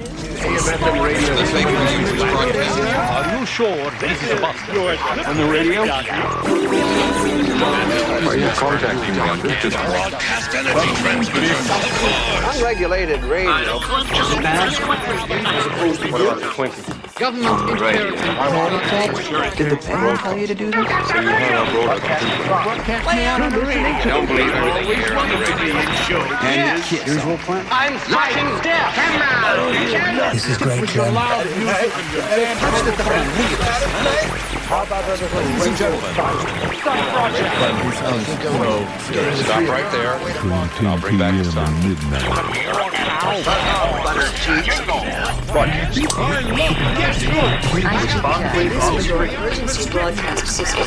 AM/FM radio. The is broadcasting. Are you sure this is a bus? On the radio? Are you contacting me on this? Broadcast energy transmitter. Unregulated radio. What about the Twinkie? Government Radio. Did the band tell you to do this? So you heard our broadcast. I don't believe everything you hear on the radio. And usual plan? I'm fighting death. Camera. This is great, Clem. Stop right there. I'll bring back the is your emergency broadcast system.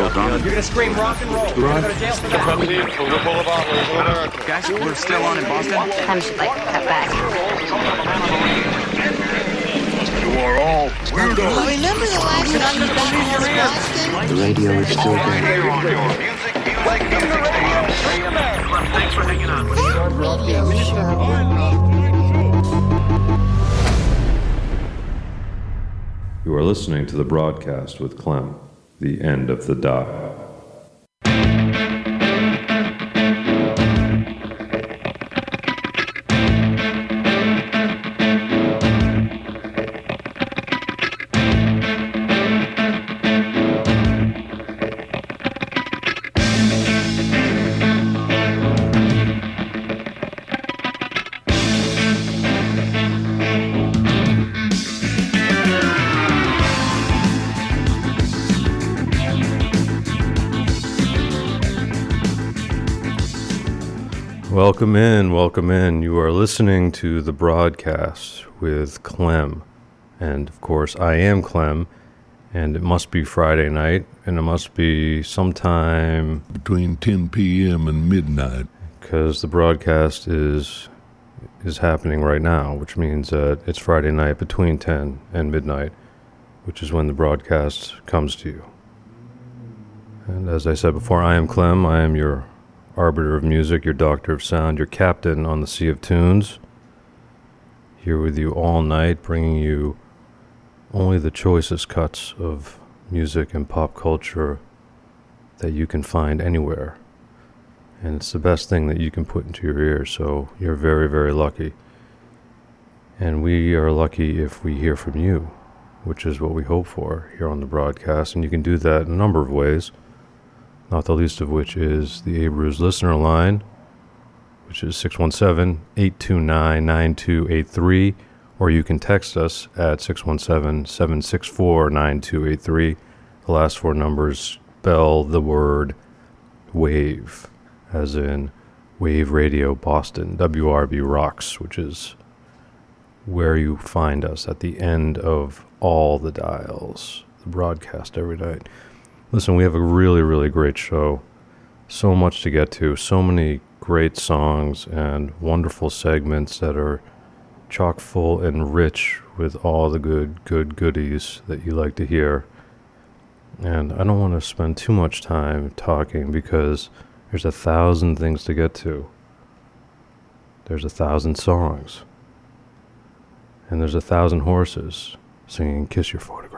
backwards and see if it gets any better. Guys, we're still on in Boston. I should like cut back. you are Remember the last time you got Boston? The radio is still there. You are listening to the broadcast with Clem, the end of the dial. Welcome in, welcome in. You are listening to the broadcast with Clem. And of course, I am Clem, and it must be Friday night, and it must be sometime between 10 p.m. and midnight. because the broadcast is is happening right now, which means that it's Friday night between 10 and midnight, which is when the broadcast comes to you. And as I said before, I am Clem. I am your arbiter of music, your doctor of sound, your captain on the sea of tunes. Here with you all night, bringing you only the choicest cuts of music and pop culture that you can find anywhere and it's the best thing that you can put into your ear. So you're very, very lucky. And we are lucky if we hear from you, which is what we hope for here on the broadcast. And you can do that in a number of ways, not the least of which is the Abruz listener line, which is 617 829 9283. Or you can text us at 617 764 9283. The last four numbers spell the word wave as in Wave Radio Boston, WRB Rocks, which is where you find us at the end of all the dials, the broadcast every night. Listen, we have a really, really great show. So much to get to, so many great songs and wonderful segments that are chock full and rich with all the good, good goodies that you like to hear. And I don't want to spend too much time talking because there's a thousand things to get to. There's a thousand songs. And there's a thousand horses singing Kiss Your Photograph.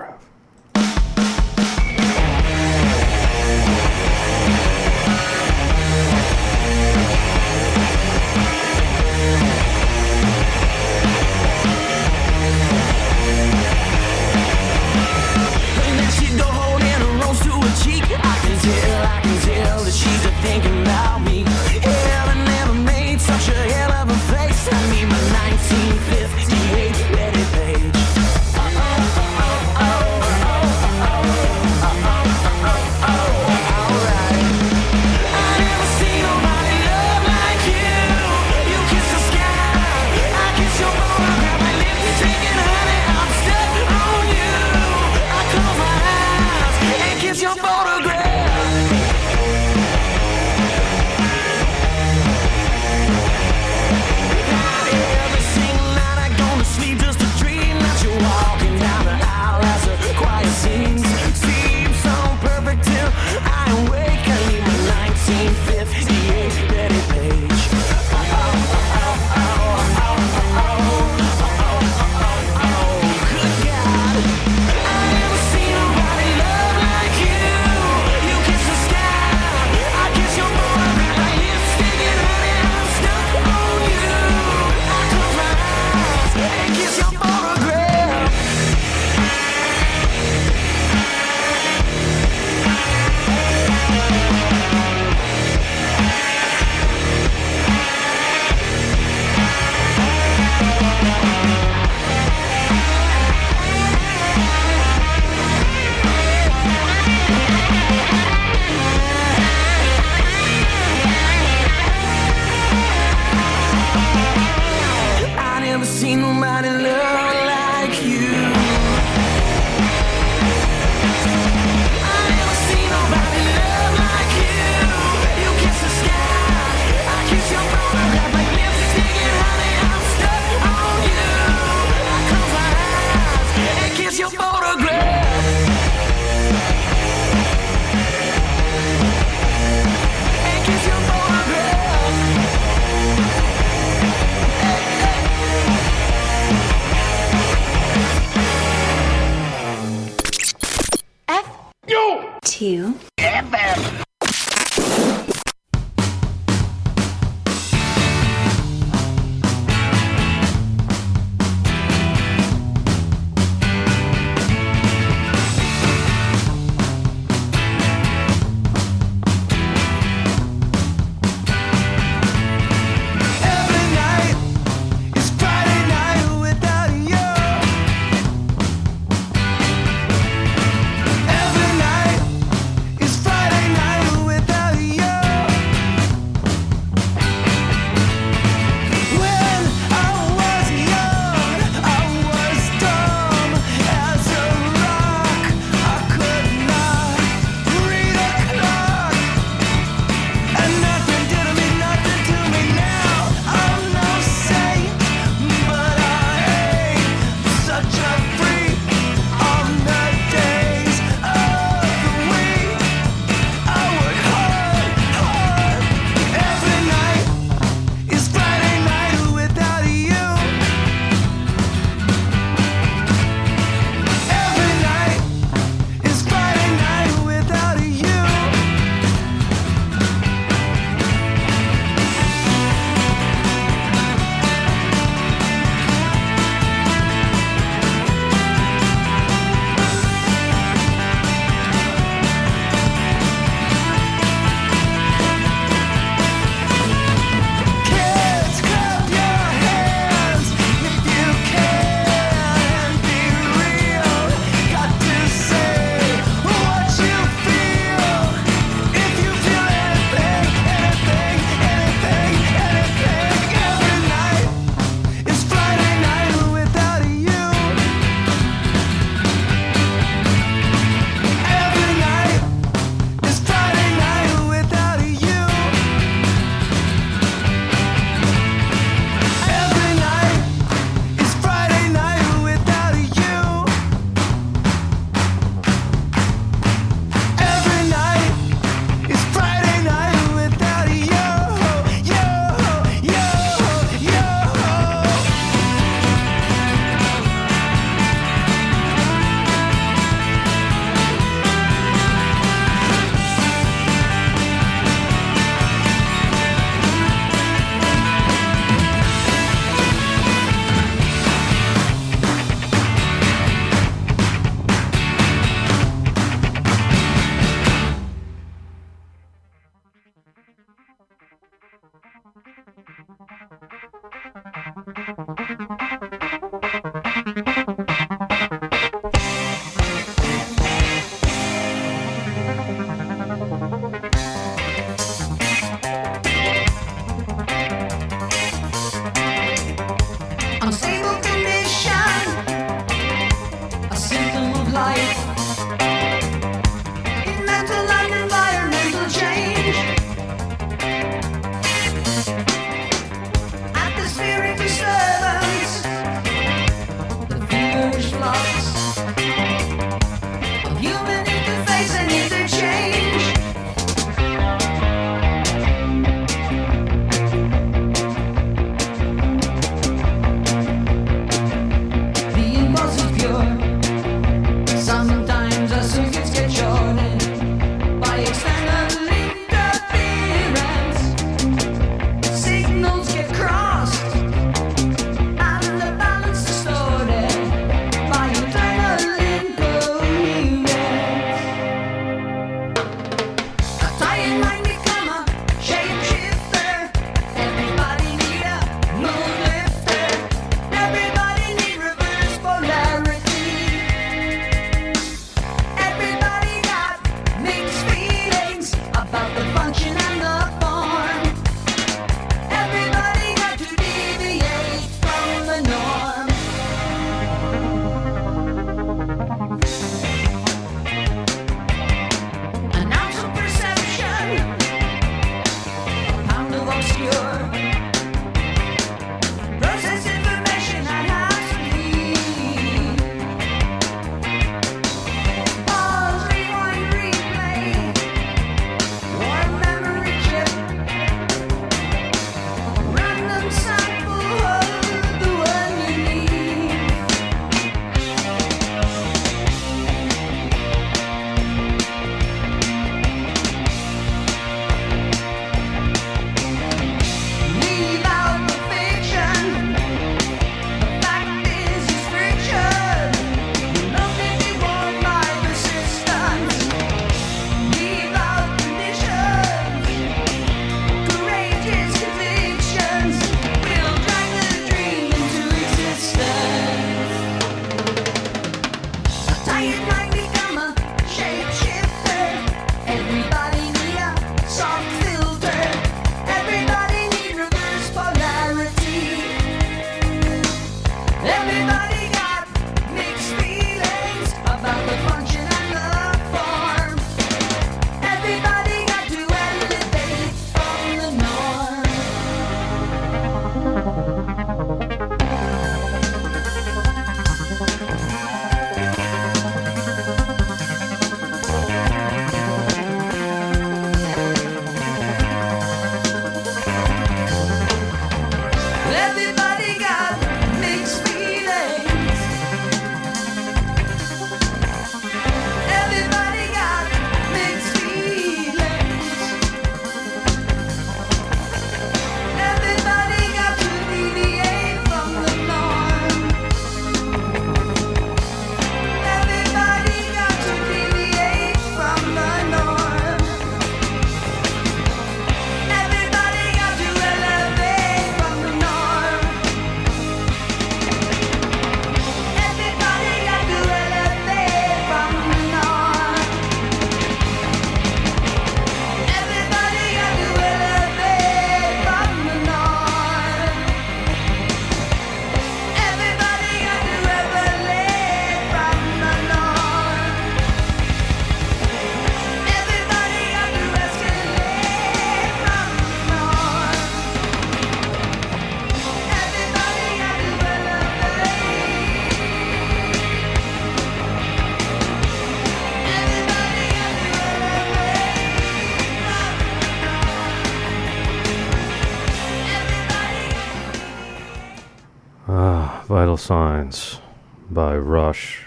Signs by Rush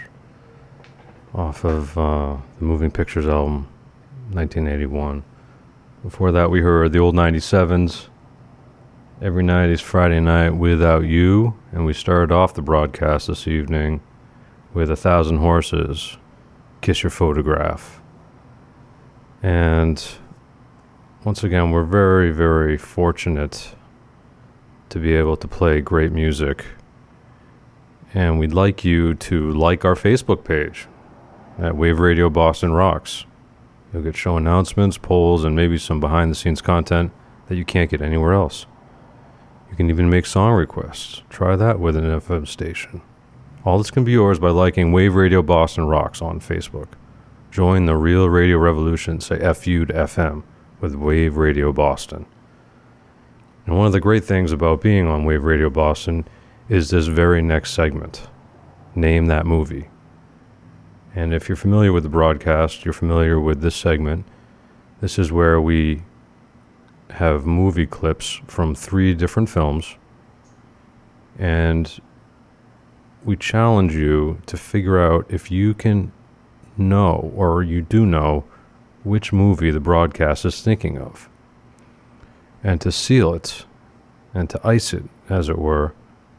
off of uh, the Moving Pictures album, 1981. Before that, we heard the old 97s. Every night is Friday night without you. And we started off the broadcast this evening with A Thousand Horses, Kiss Your Photograph. And once again, we're very, very fortunate to be able to play great music. And we'd like you to like our Facebook page at Wave Radio Boston Rocks. You'll get show announcements, polls, and maybe some behind the scenes content that you can't get anywhere else. You can even make song requests. Try that with an FM station. All this can be yours by liking Wave Radio Boston Rocks on Facebook. Join the real radio revolution, say FU to FM with Wave Radio Boston. And one of the great things about being on Wave Radio Boston is this very next segment Name That Movie. And if you're familiar with the broadcast, you're familiar with this segment. This is where we have movie clips from three different films. And we challenge you to figure out if you can know or you do know which movie the broadcast is thinking of. And to seal it and to ice it, as it were,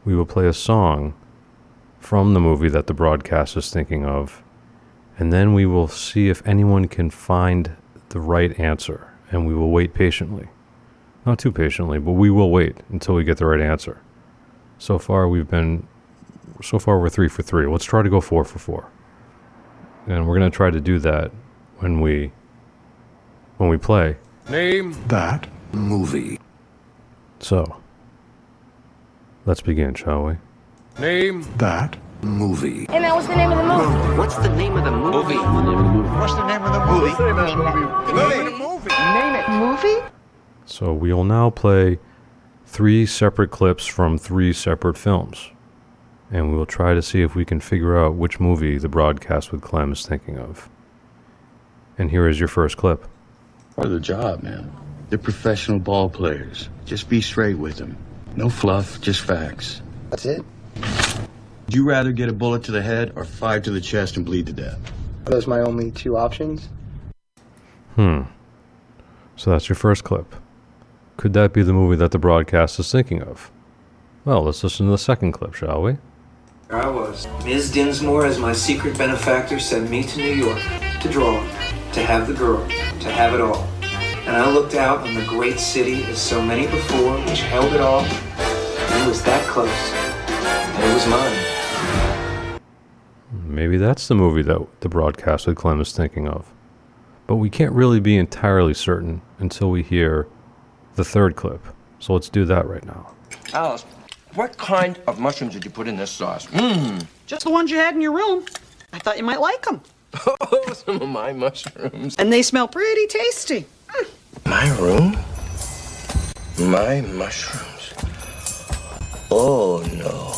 we will play a song from the movie that the broadcast is thinking of. And then we will see if anyone can find the right answer. And we will wait patiently. Not too patiently, but we will wait until we get the right answer. So far, we've been, so far, we're three for three. Let's try to go four for four. And we're going to try to do that when we, when we play. Name That movie. So, let's begin, shall we? Name that movie. And that was the name of the movie. What's the name of the movie? What's the name of the movie? what's the Name it. Movie? So we will now play three separate clips from three separate films. And we will try to see if we can figure out which movie the broadcast with Clem is thinking of. And here is your first clip. Part of the job, man. They're professional ball players. Just be straight with them. No fluff, just facts. That's it? Would you rather get a bullet to the head or five to the chest and bleed to death? Are those my only two options? Hmm. So that's your first clip. Could that be the movie that the broadcast is thinking of? Well, let's listen to the second clip, shall we? There I was. Ms. Dinsmoor, as my secret benefactor, sent me to New York to draw, to have the girl, to have it all. And I looked out on the great city as so many before, which held it all, and it was that close. And it was mine. Maybe that's the movie that the broadcast with Clem is thinking of. But we can't really be entirely certain until we hear the third clip. So let's do that right now. Alice, what kind of mushrooms did you put in this sauce? Mmm. Just the ones you had in your room. I thought you might like them. Oh, some of my mushrooms. And they smell pretty tasty. My room? My mushrooms. Oh no.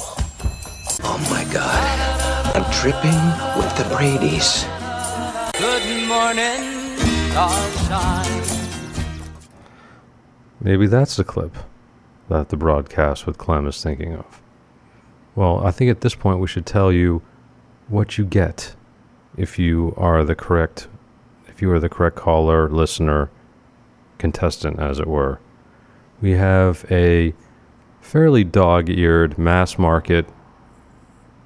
Oh my god. I'm tripping with the Brady's. Good morning, sunshine. Maybe that's the clip that the broadcast with Clem is thinking of. Well, I think at this point we should tell you what you get if you are the correct if you are the correct caller, listener, contestant as it were. We have a fairly dog-eared mass market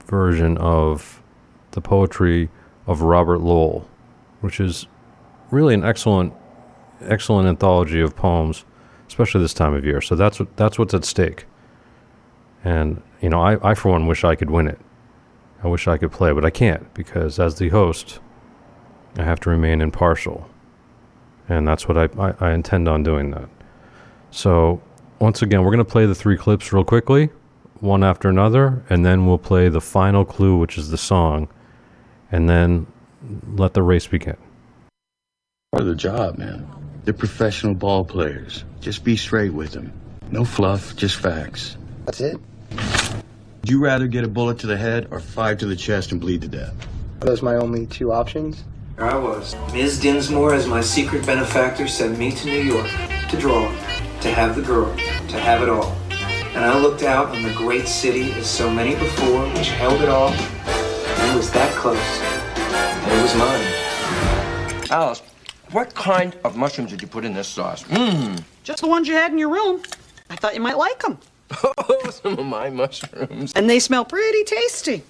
version of the poetry of Robert Lowell, which is really an excellent excellent anthology of poems especially this time of year. So that's what that's what's at stake. And you know, I, I for one wish I could win it. I wish I could play, but I can't because as the host, I have to remain impartial, and that's what I I, I intend on doing that. So once again, we're gonna play the three clips real quickly, one after another, and then we'll play the final clue, which is the song, and then let the race begin. Part of the job, man. They're professional ball players. Just be straight with them. No fluff, just facts. That's it? Would you rather get a bullet to the head or five to the chest and bleed to death? Are those my only two options? I was. Ms. Dinsmoor, as my secret benefactor, sent me to New York to draw, to have the girl, to have it all. And I looked out on the great city as so many before, which held it all. And it was that close. And it was mine. Alice, what kind of mushrooms did you put in this sauce? Mmm. Just the ones you had in your room. I thought you might like them. Oh, some of my mushrooms. And they smell pretty tasty.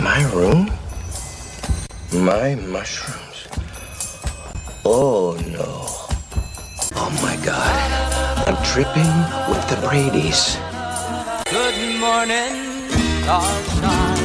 My room? My mushrooms. Oh no. Oh my god. I'm tripping with the Brady's. Good morning. Dark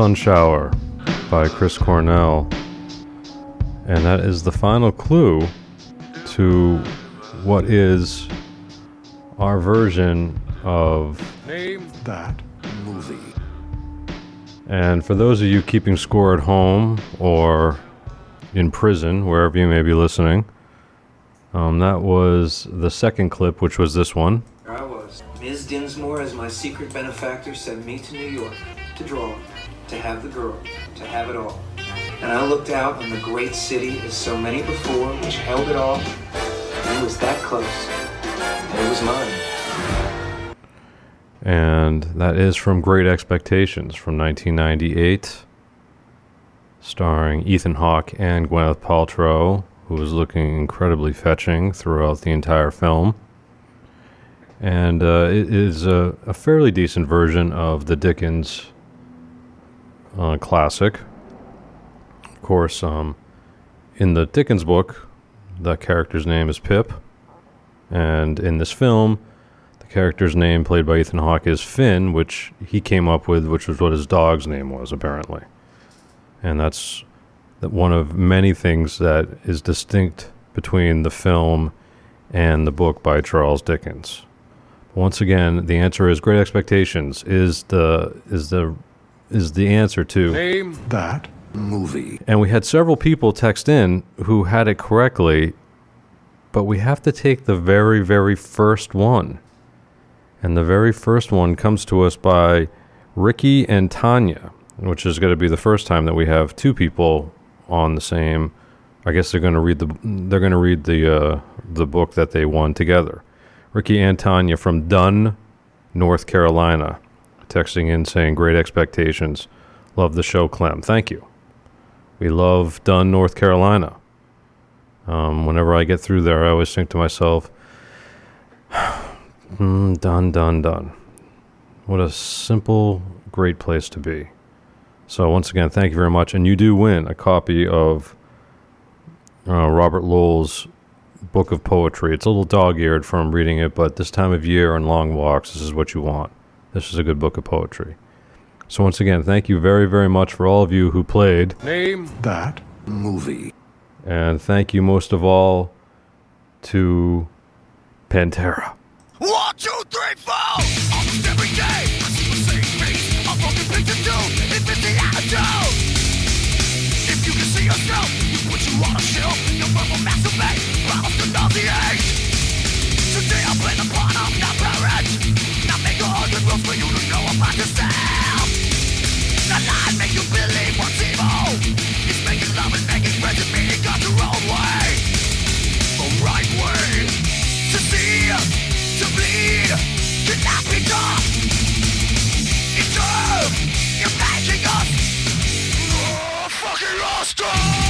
Uh, that was Sun Shower by Chris Cornell. And that is the final clue to what is our version of Name that movie. And for those of you keeping score at home or in prison, wherever you may be listening, um, that was the second clip, which was this one. There I was. Ms. Dinsmoor, as my secret benefactor, sent me to New York to draw, to have the girl, to have it all. And I looked out on the great city as so many before, which held it all. And it was that close. And it was mine. And that is from Great Expectations from 1998, starring Ethan Hawke and Gwyneth Paltrow, who was looking incredibly fetching throughout the entire film. And uh, it is a, a fairly decent version of the Dickens uh, classic. Of course, um, in the Dickens book, the character's name is Pip. And in this film, the character's name, played by Ethan Hawke, is Finn, which he came up with, which was what his dog's name was, apparently. And that's that one of many things that is distinct between the film and the book by Charles Dickens. Once again, the answer is Great Expectations is the is the is the answer to Name that movie. and we had several people text in who had it correctly, but we have to take the very, very first one. And the very first one comes to us by Ricky and Tanya, which is going to be the first time that we have two people on the same. I guess they're going to read the they're going to read the uh, the book that they won together. Ricky and Tanya from Dunn, North Carolina, texting in saying great expectations. Love the show, Clem. Thank you. We love Dunn, North Carolina. Um, whenever I get through there, I always think to myself, mm, done, done, done. What a simple, great place to be. So, once again, thank you very much. And you do win a copy of uh, Robert Lowell's book of poetry. It's a little dog eared from reading it, but this time of year on long walks, this is what you want. This is a good book of poetry. So, once again, thank you very, very much for all of you who played. Name that movie. And thank you most of all to Pantera. One, two, three, four. Almost every day, I see the same face. A broken picture too. It fits the attitude. If you can see yourself, you put you on a shelf. You verbal masturbate, strong!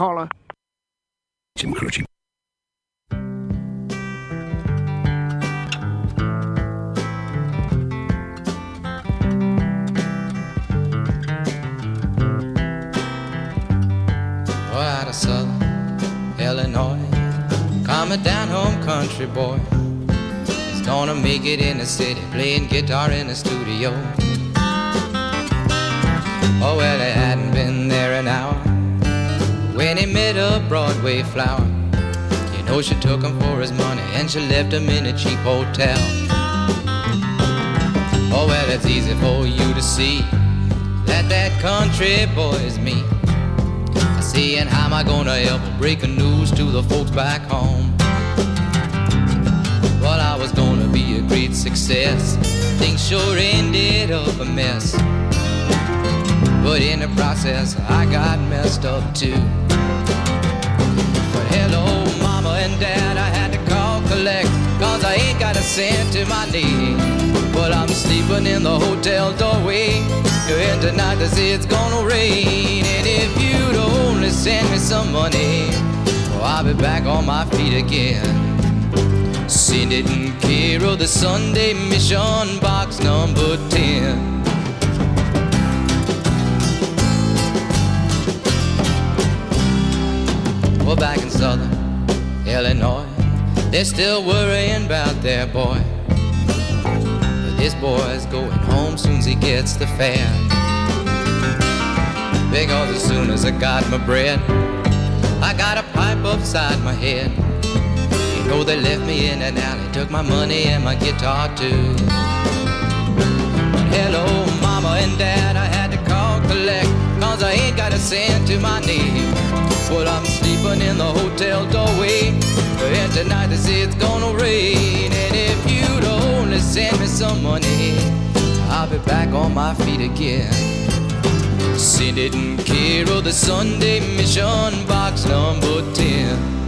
On the caller. Jim Croce. Boy out of southern Illinois, coming down home country boy. He's gonna make it in the city, playing guitar in the studio. Flower. You know she took him for his money and she left him in a cheap hotel. Oh well, it's easy for you to see that that country boy is me. I see, and how am I gonna ever break the news to the folks back home? Well, I was gonna be a great success. Things sure ended up a mess. But in the process, I got messed up too. Cent to my name. But I'm sleeping in the hotel doorway. And tonight they say it's gonna rain. And if you'd only send me some money, well, I'll be back on my feet again. Send it in care of the Sunday Mission box number 10. Well, back in southern Illinois, they're still worrying about their boy. But this boy's going home soon as he gets the fare. Because as soon as I got my bread, I got a pipe upside my head. You know they left me in an alley, took my money and my guitar too. But hello, mama and dad, I had to call collect, cause I ain't got a cent to my name. Well, I'm sleeping in the hotel doorway, and tonight they say it's gonna rain. And if you'd only send me some money, I'll be back on my feet again. Send it in care of the Sunday Mission box number 10.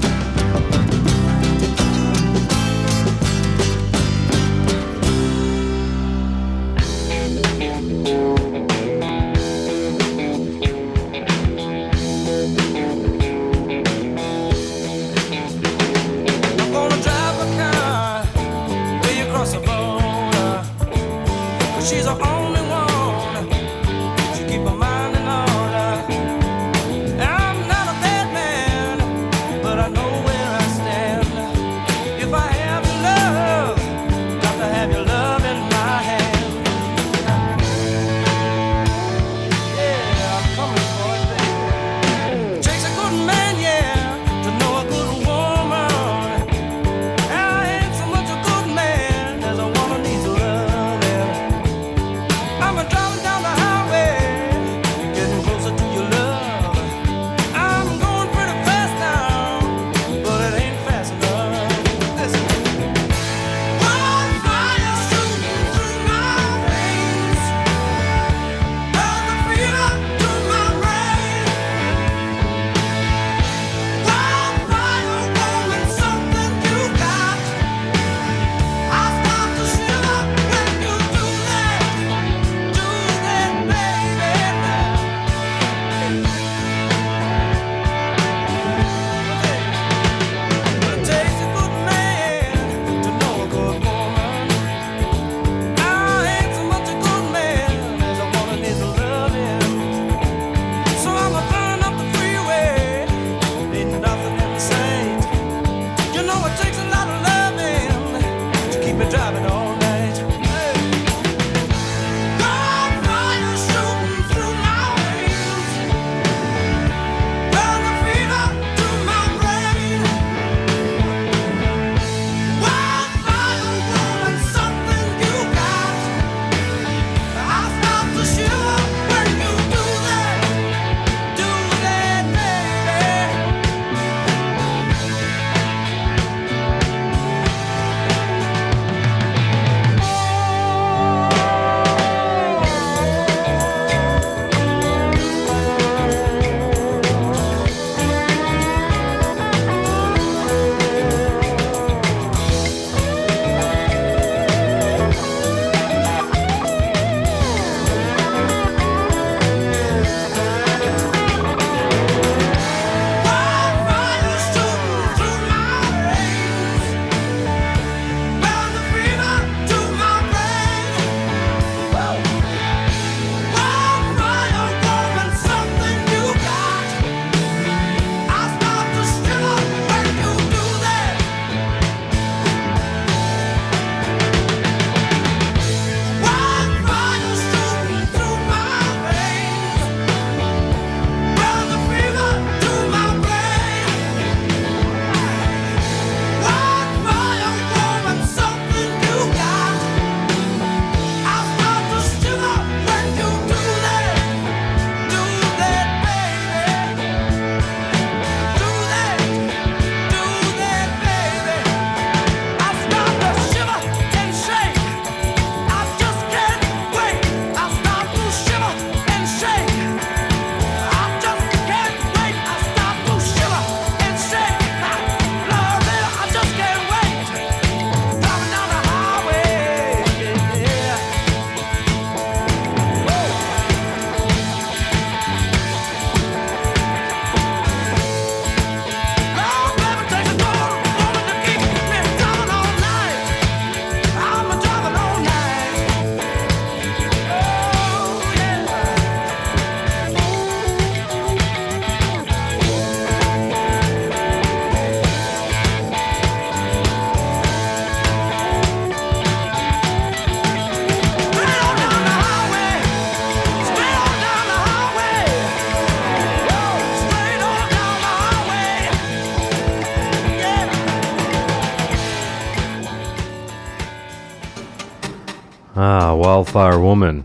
Wildfire Woman,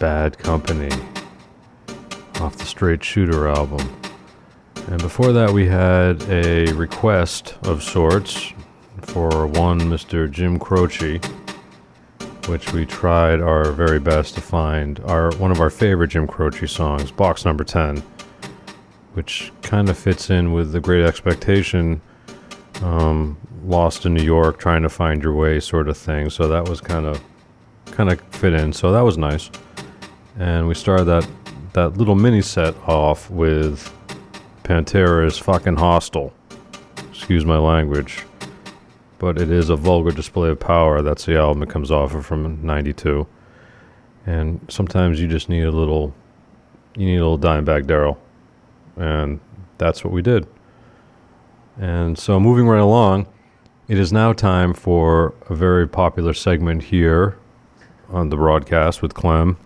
Bad Company, off the Straight Shooter album. And before that, we had a request of sorts for one Mr. Jim Croce, which we tried our very best to find our one of our favorite Jim Croce songs, box number 10, which kind of fits in with the Great Expectation, um, Lost in New York, trying to find your way sort of thing. So that was kind of kind of fit in. So that was nice. And we started that that little mini set off with Pantera's fucking hostile. Excuse my language. But it is a vulgar display of power. That's the album it comes off of from 92. And sometimes you just need a little, you need a little Dimebag Darrell. And that's what we did. And so moving right along, it is now time for a very popular segment here on the broadcast with KLEM.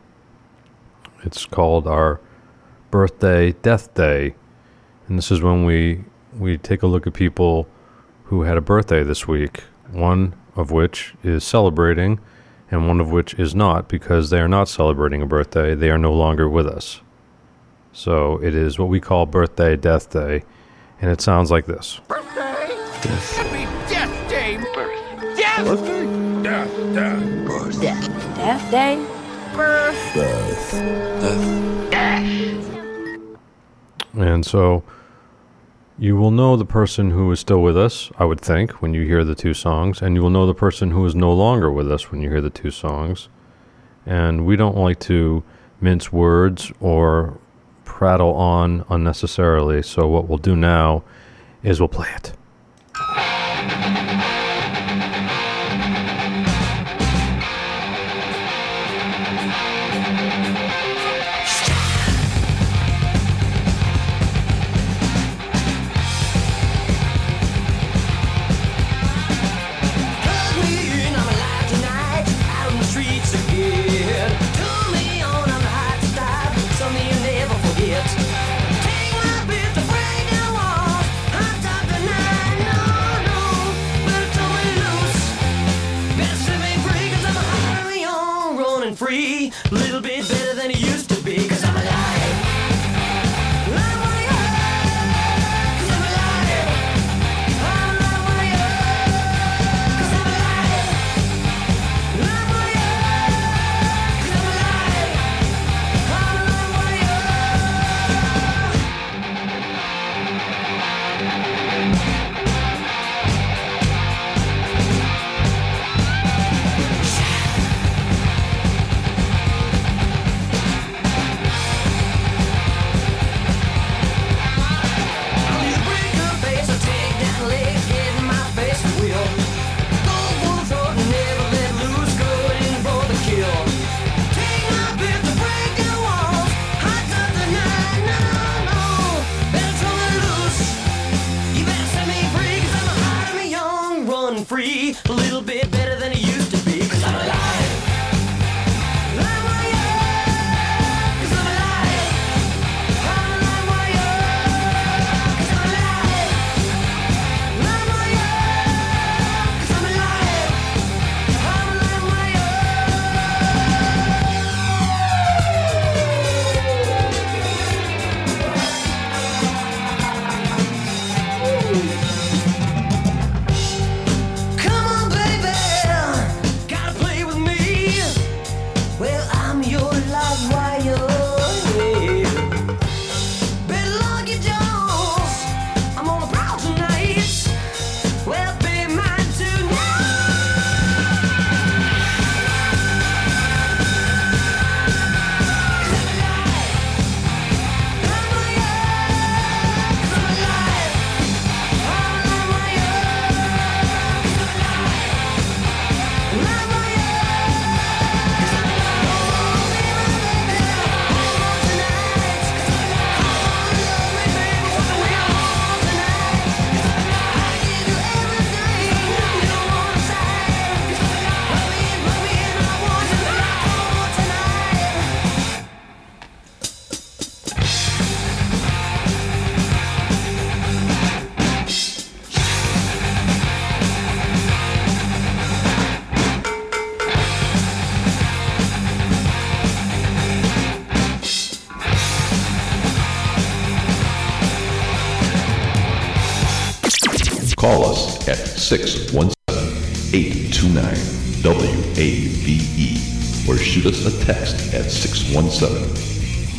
It's called our birthday death day. And this is when we we take a look at people who had a birthday this week, one of which is celebrating and one of which is not because they are not celebrating a birthday. They are no longer with us. So it is what we call birthday death day and it sounds like this. Birthday. Death. Happy Death Day! Birth. Death! Birthday? Death, death. Birth. Death. Death Day. Birth. Death. And so you will know the person who is still with us, I would think, when you hear the two songs, and you will know the person who is no longer with us when you hear the two songs. And we don't like to mince words or prattle on unnecessarily, so what we'll do now is we'll play it.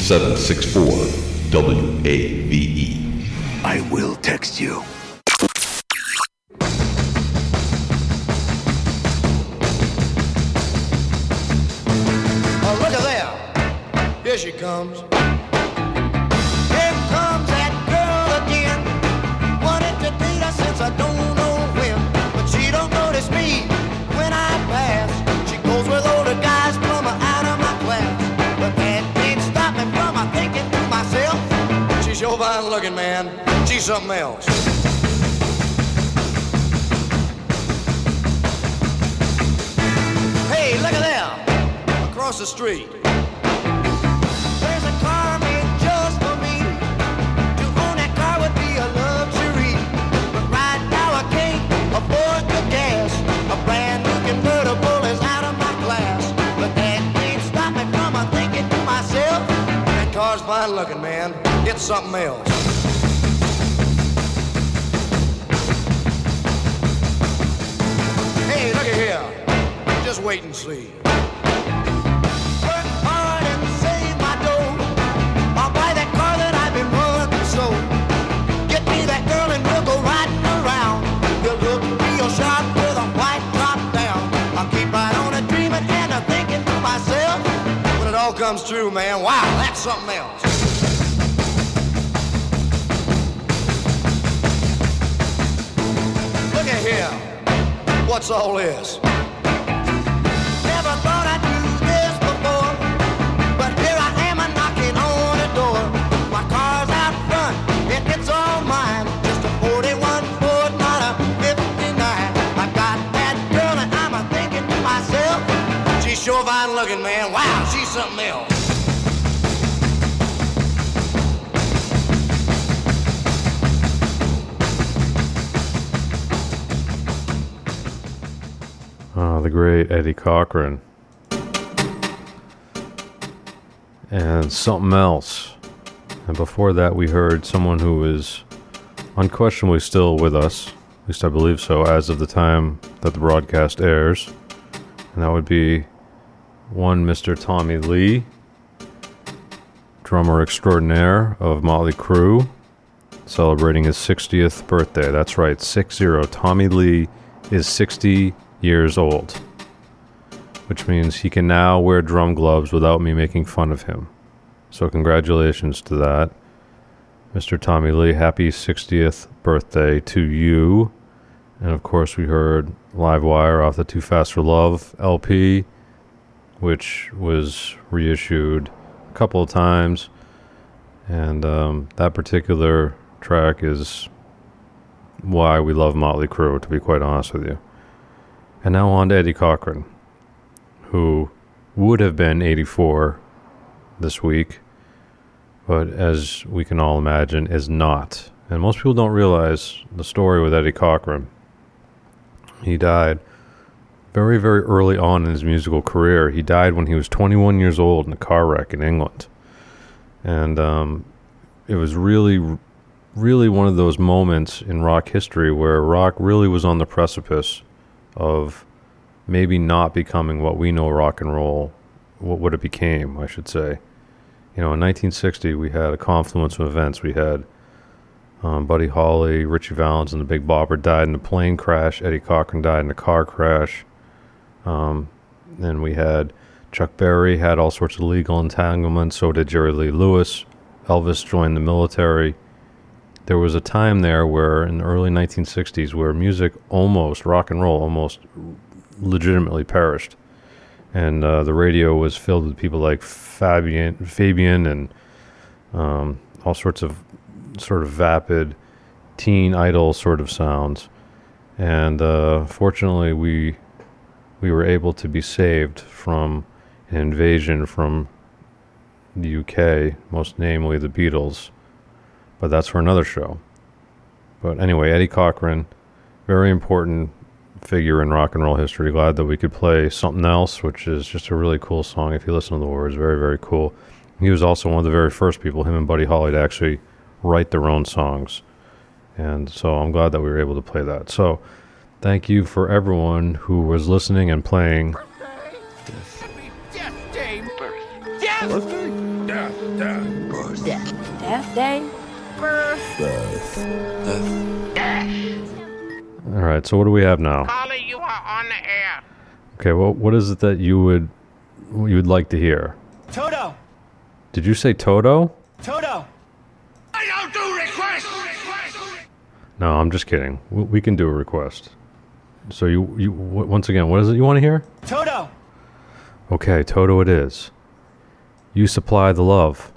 764 Cochran. And something else. And before that, we heard someone who is unquestionably still with us. At least I believe so, as of the time that the broadcast airs. And that would be one Mr. Tommy Lee, drummer extraordinaire of Motley Crue, celebrating his 60th birthday. That's right, 60. Tommy Lee is 60 years old, which means he can now wear drum gloves without me making fun of him. So, congratulations to that. Mr. Tommy Lee, happy 60th birthday to you. And of course, we heard Live Wire off the Too Fast for Love LP, which was reissued a couple of times. And um, that particular track is why we love Motley Crue, to be quite honest with you. And now on to Eddie Cochran, who would have been 84 this week, but as we can all imagine, is not. And most people don't realize the story with Eddie Cochran. He died very, very early on in his musical career. He died when he was 21 years old in a car wreck in England. And um, it was really, really one of those moments in rock history where rock really was on the precipice of maybe not becoming what we know rock and roll, what, what it became, I should say. You know, in 1960, we had a confluence of events. We had um, Buddy Holly, Ritchie Valens, and the Big Bopper died in a plane crash. Eddie Cochran died in a car crash. Um, then we had Chuck Berry had all sorts of legal entanglements. So did Jerry Lee Lewis. Elvis joined the military. There was a time there where, in the early 1960s, where music almost, rock and roll almost legitimately perished. And uh, the radio was filled with people like Fabian, Fabian and um, all sorts of sort of vapid teen idol sort of sounds. And uh, fortunately, we we were able to be saved from an invasion from the UK, most namely the Beatles. But that's for another show. But anyway, Eddie Cochran, very important figure in rock and roll history. Glad that we could play something else, which is just a really cool song. If you listen to the words, very, very cool. He was also one of the very first people, him and Buddy Holly, to actually write their own songs. And so I'm glad that we were able to play that. So thank you for everyone who was listening and playing. Death Day. All right, so what do we have now? Carly, you are on the air. Okay, well, what is it that you would you would like to hear? Toto! Did you say Toto? Toto! I don't do requests. No, I'm just kidding. We, we can do a request. So you you w- once again, what is it you want to hear? Toto! Okay, Toto, it is. You supply the love.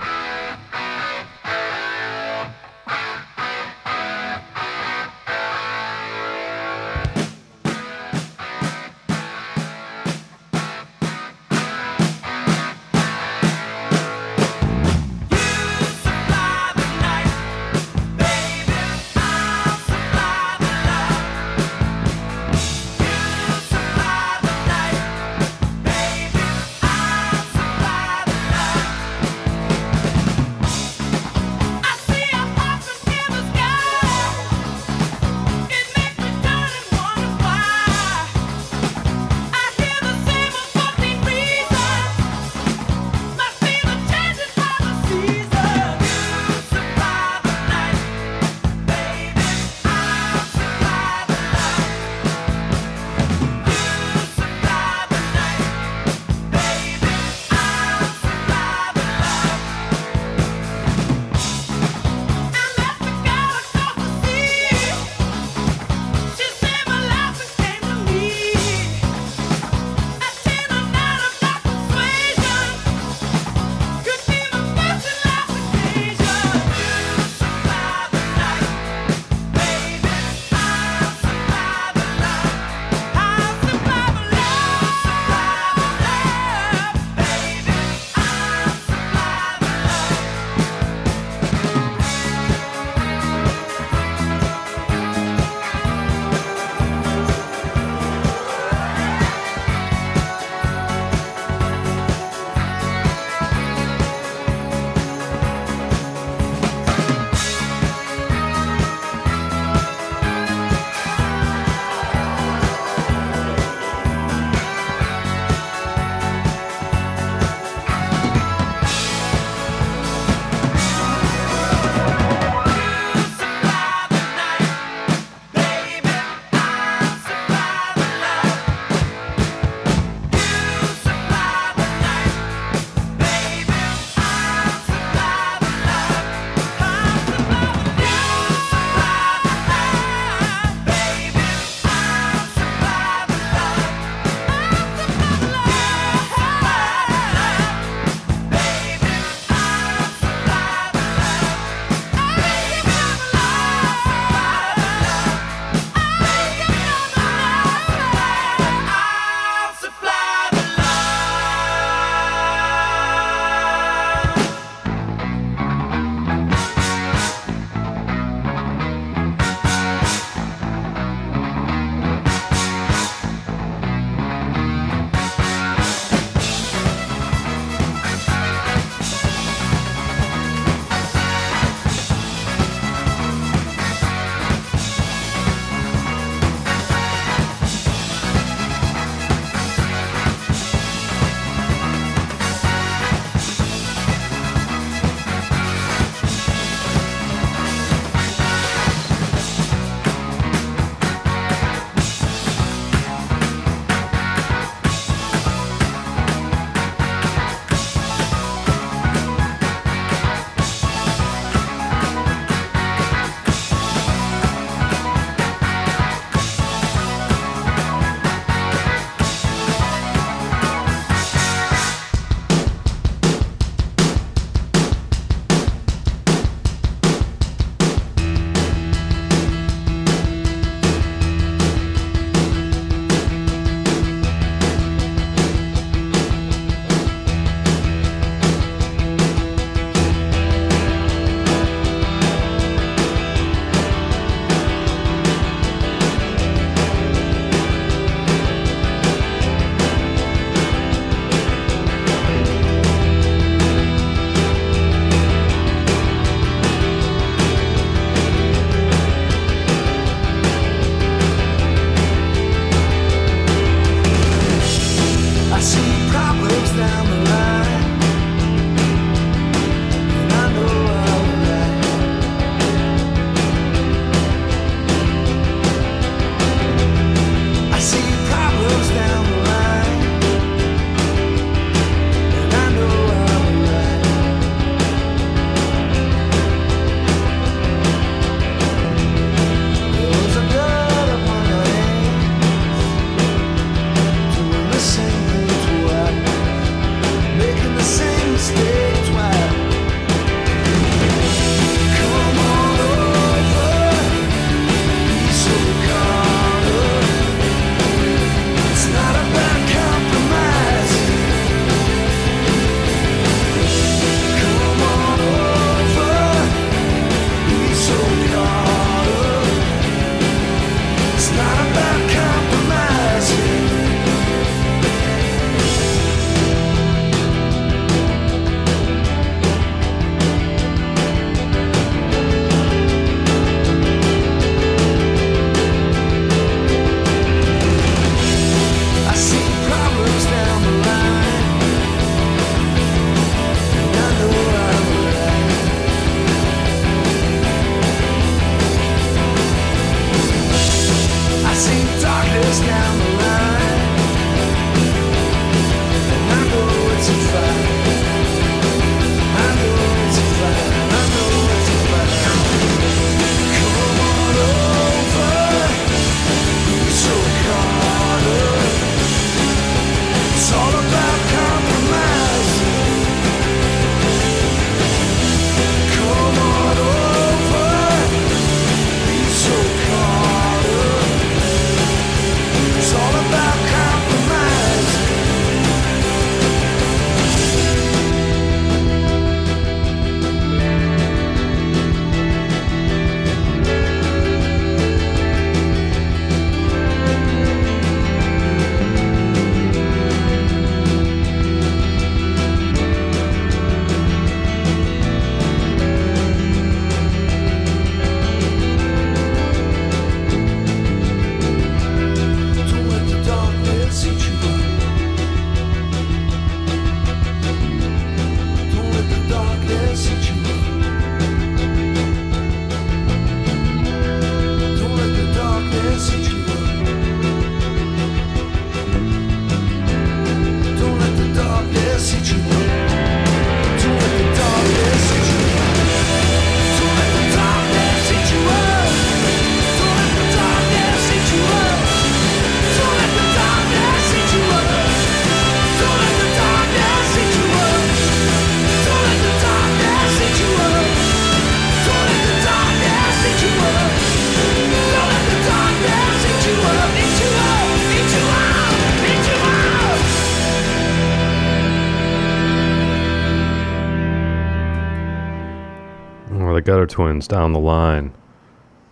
Twins down the line.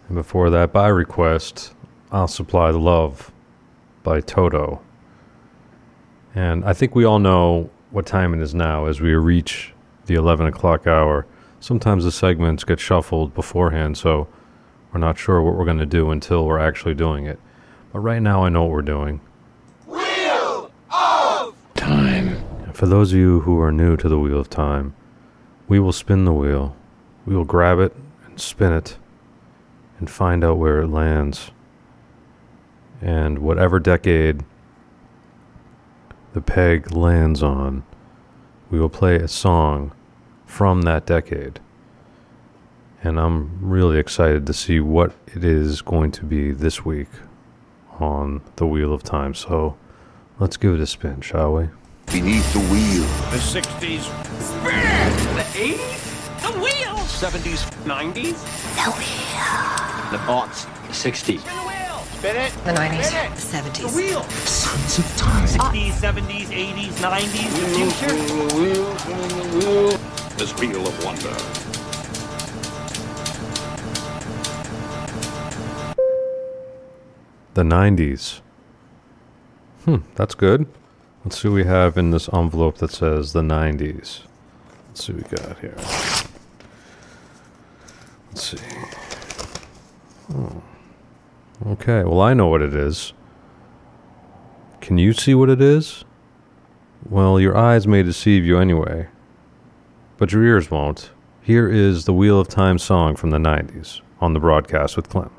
And before that, by request, I'll Supply the Love by Toto. And I think we all know what time it is now as we reach the 11 o'clock hour. Sometimes the segments get shuffled beforehand, so we're not sure what we're going to do until we're actually doing it. But right now, I know what we're doing. Wheel of Time. For those of you who are new to the Wheel of Time, we will spin the wheel. We will grab it and spin it and find out where it lands. And whatever decade the peg lands on, we will play a song from that decade. And I'm really excited to see what it is going to be this week on the Wheel of Time. So let's give it a spin, shall we? Beneath the wheel. The 60s. The 80s? The wheel. 70s, 90s? The wheel. The aughts. The 60s. Spin it. The 90s. Spin it. The 70s. The wheel. Sons of time. 60s, 70s, 80s, 90s, the future. This wheel of wonder. The 90s. Hmm, that's good. Let's see what we have in this envelope that says the 90s. Let's see what we got here. Let's see. Oh. Okay, well, I know what it is. Can you see what it is? Well, your eyes may deceive you anyway, but your ears won't. Here is the Wheel of Time song from the 90s on the broadcast with KLEM.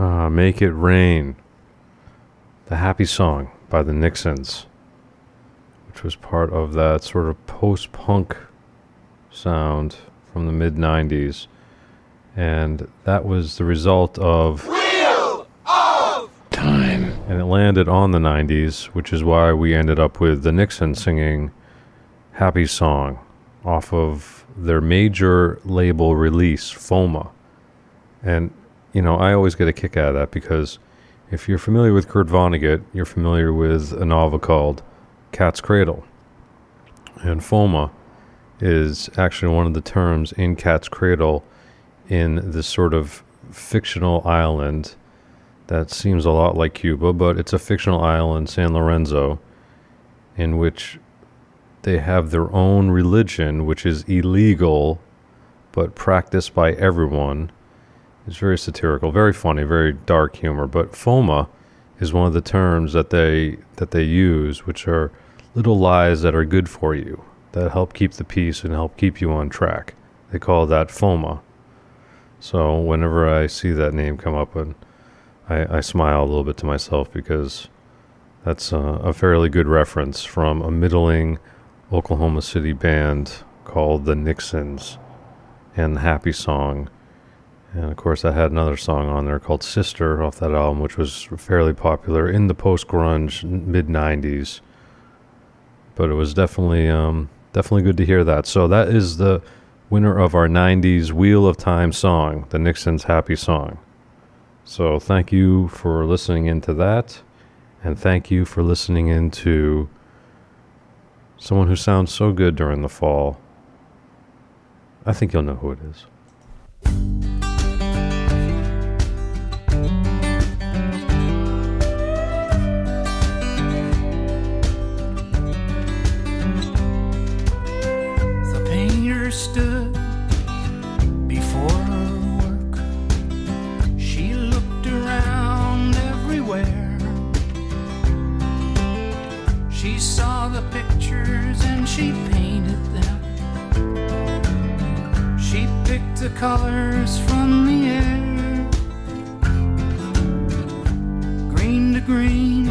Uh, Make It Rain, the happy song by the Nixons, which was part of that sort of post punk sound from the mid 90s. And that was the result of Time. and it landed on the 90s, which is why we ended up with the Nixon singing Happy Song off of their major label release, FOMA. And, you know, I always get a kick out of that because if you're familiar with Kurt Vonnegut, you're familiar with a novel called Cat's Cradle. And FOMA is actually one of the terms in Cat's Cradle in this sort of fictional island that seems a lot like Cuba, but it's a fictional island, San Lorenzo, in which they have their own religion, which is illegal but practiced by everyone. It's very satirical, very funny, very dark humor. But FOMA is one of the terms that they that they use, which are little lies that are good for you, that help keep the peace and help keep you on track. They call that FOMA. So whenever I see that name come up, and I, I smile a little bit to myself because that's a, a fairly good reference from a middling Oklahoma City band called the Nixons and the Happy Song. And of course, I had another song on there called Sister off that album, which was fairly popular in the post grunge mid 90s. But it was definitely, um, definitely good to hear that. So that is the winner of our 90s Wheel of Time song, the Nixons Happy Song. So thank you for listening into that. And thank you for listening into someone who sounds so good during the fall. I think you'll know who it is. The colors from the air. Green to green,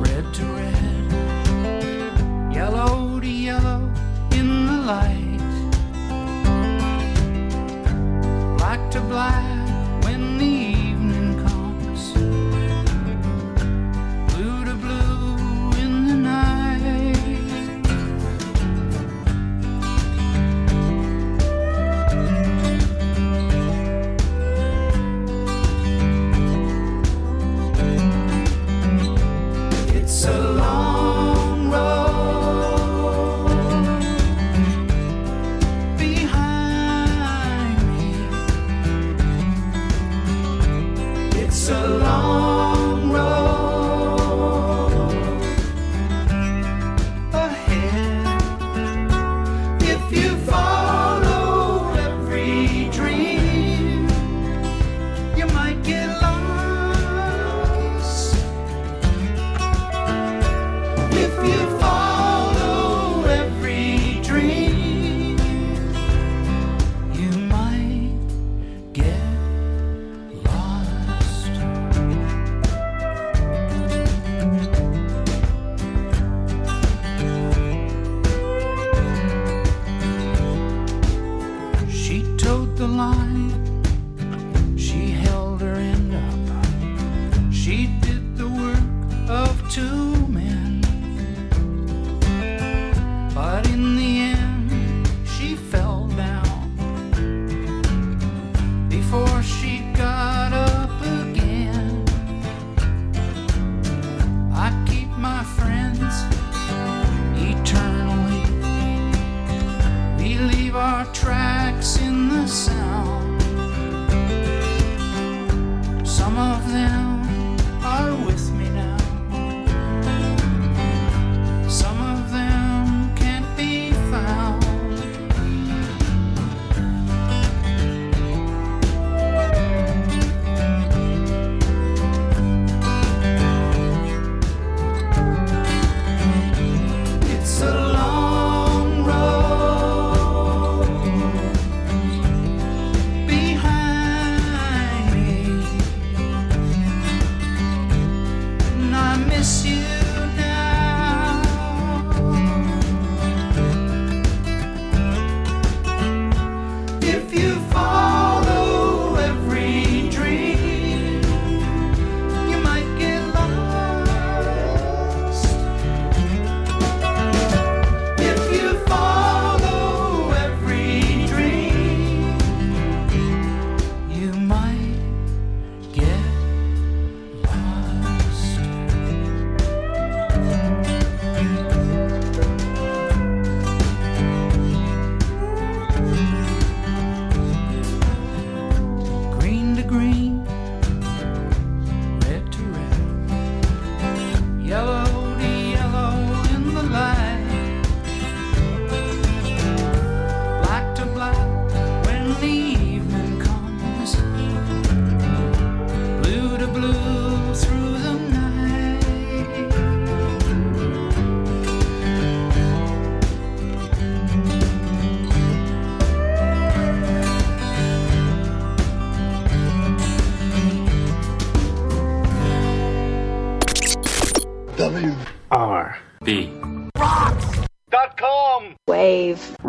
red to red yellow to yellow in the light, black to black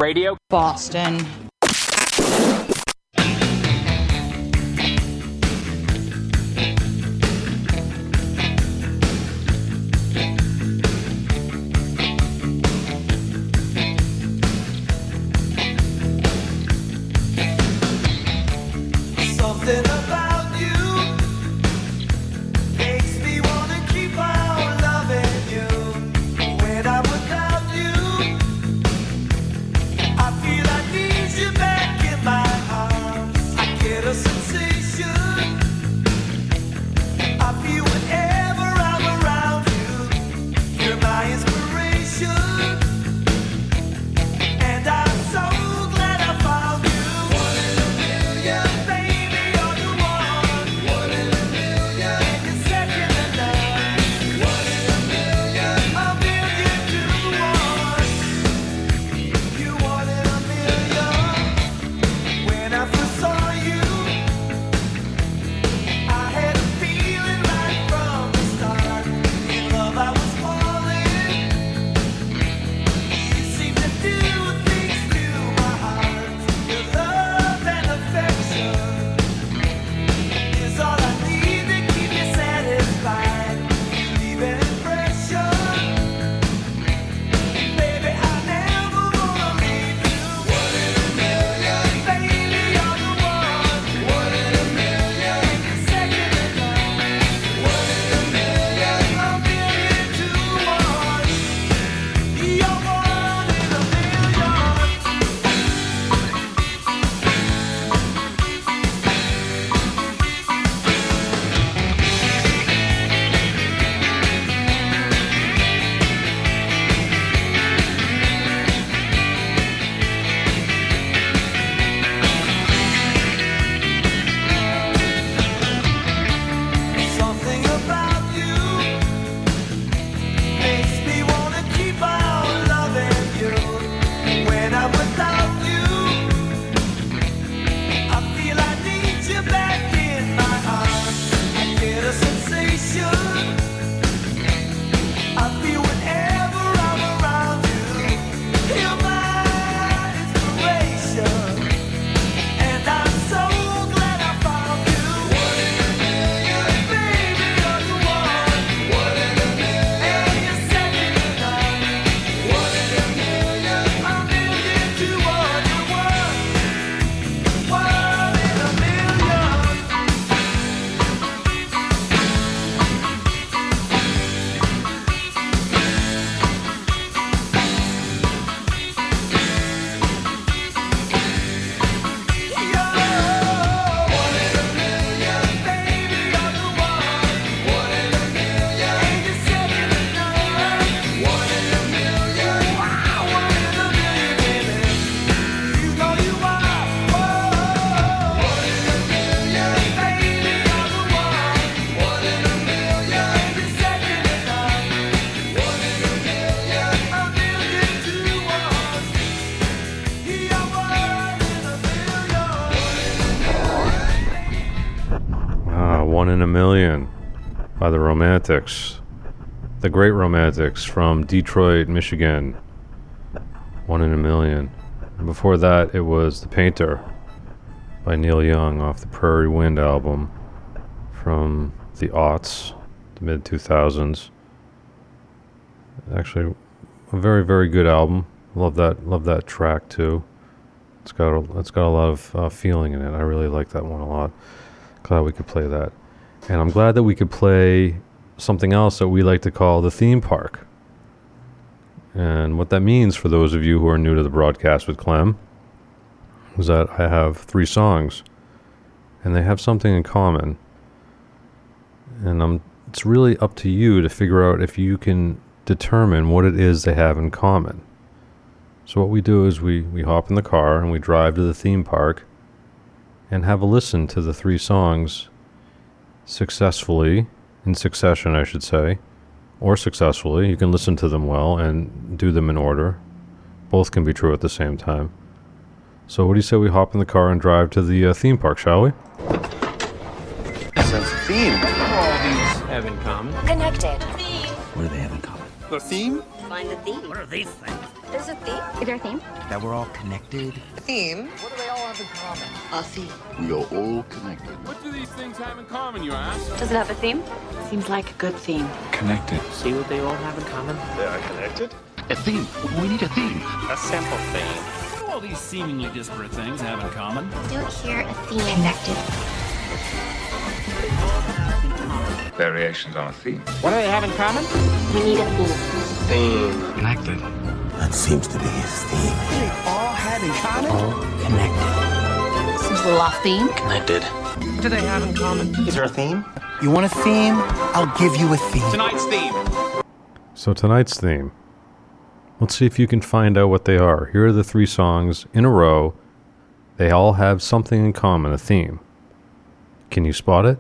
Radio. Boston. Romantics. The Great Romantics from Detroit, Michigan. One in a Million. And before that, it was The Painter by Neil Young off the Prairie Wind album from the aughts, the mid 2000s. Actually, a very, very good album. Love that, love that track too. It's got a, it's got a lot of uh, feeling in it. I really like that one a lot. Glad we could play that. And I'm glad that we could play something else that we like to call the theme park. And what that means for those of you who are new to the broadcast with KLEM is that I have three songs and they have something in common. And I'm, it's really up to you to figure out if you can determine what it is they have in common. So what we do is we, we hop in the car and we drive to the theme park and have a listen to the three songs successfully, in succession, I should say, or successfully. You can listen to them well and do them in order. Both can be true at the same time. So, what do you say we hop in the car and drive to the uh, theme park, shall we? Sense of theme. All these have in common. Connected. Theme. What do they have in common? The theme? Find the theme. What are these things? There's a theme. Is there a theme? That we're all connected. Theme? What do they all have in common? A theme. We are all connected. What do these things have in common, you ask? Does it have a theme? Seems like a good theme. Connected. See what they all have in common? They are connected? A theme. We need a theme. A simple theme. What do all these seemingly disparate things have in common? Don't hear a theme. Connected. Variations on a theme. What do they have in common? We need a theme. Theme. Connected. That seems to be his theme. They all have in common? All connected. Seems a little off theme. Connected. What do they have in common? Is there a theme? You want a theme? I'll give you a theme. Tonight's theme. So tonight's theme. Let's see if you can find out what they are. Here are the three songs in a row. They all have something in common, a theme. Can you spot it?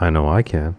I know I can.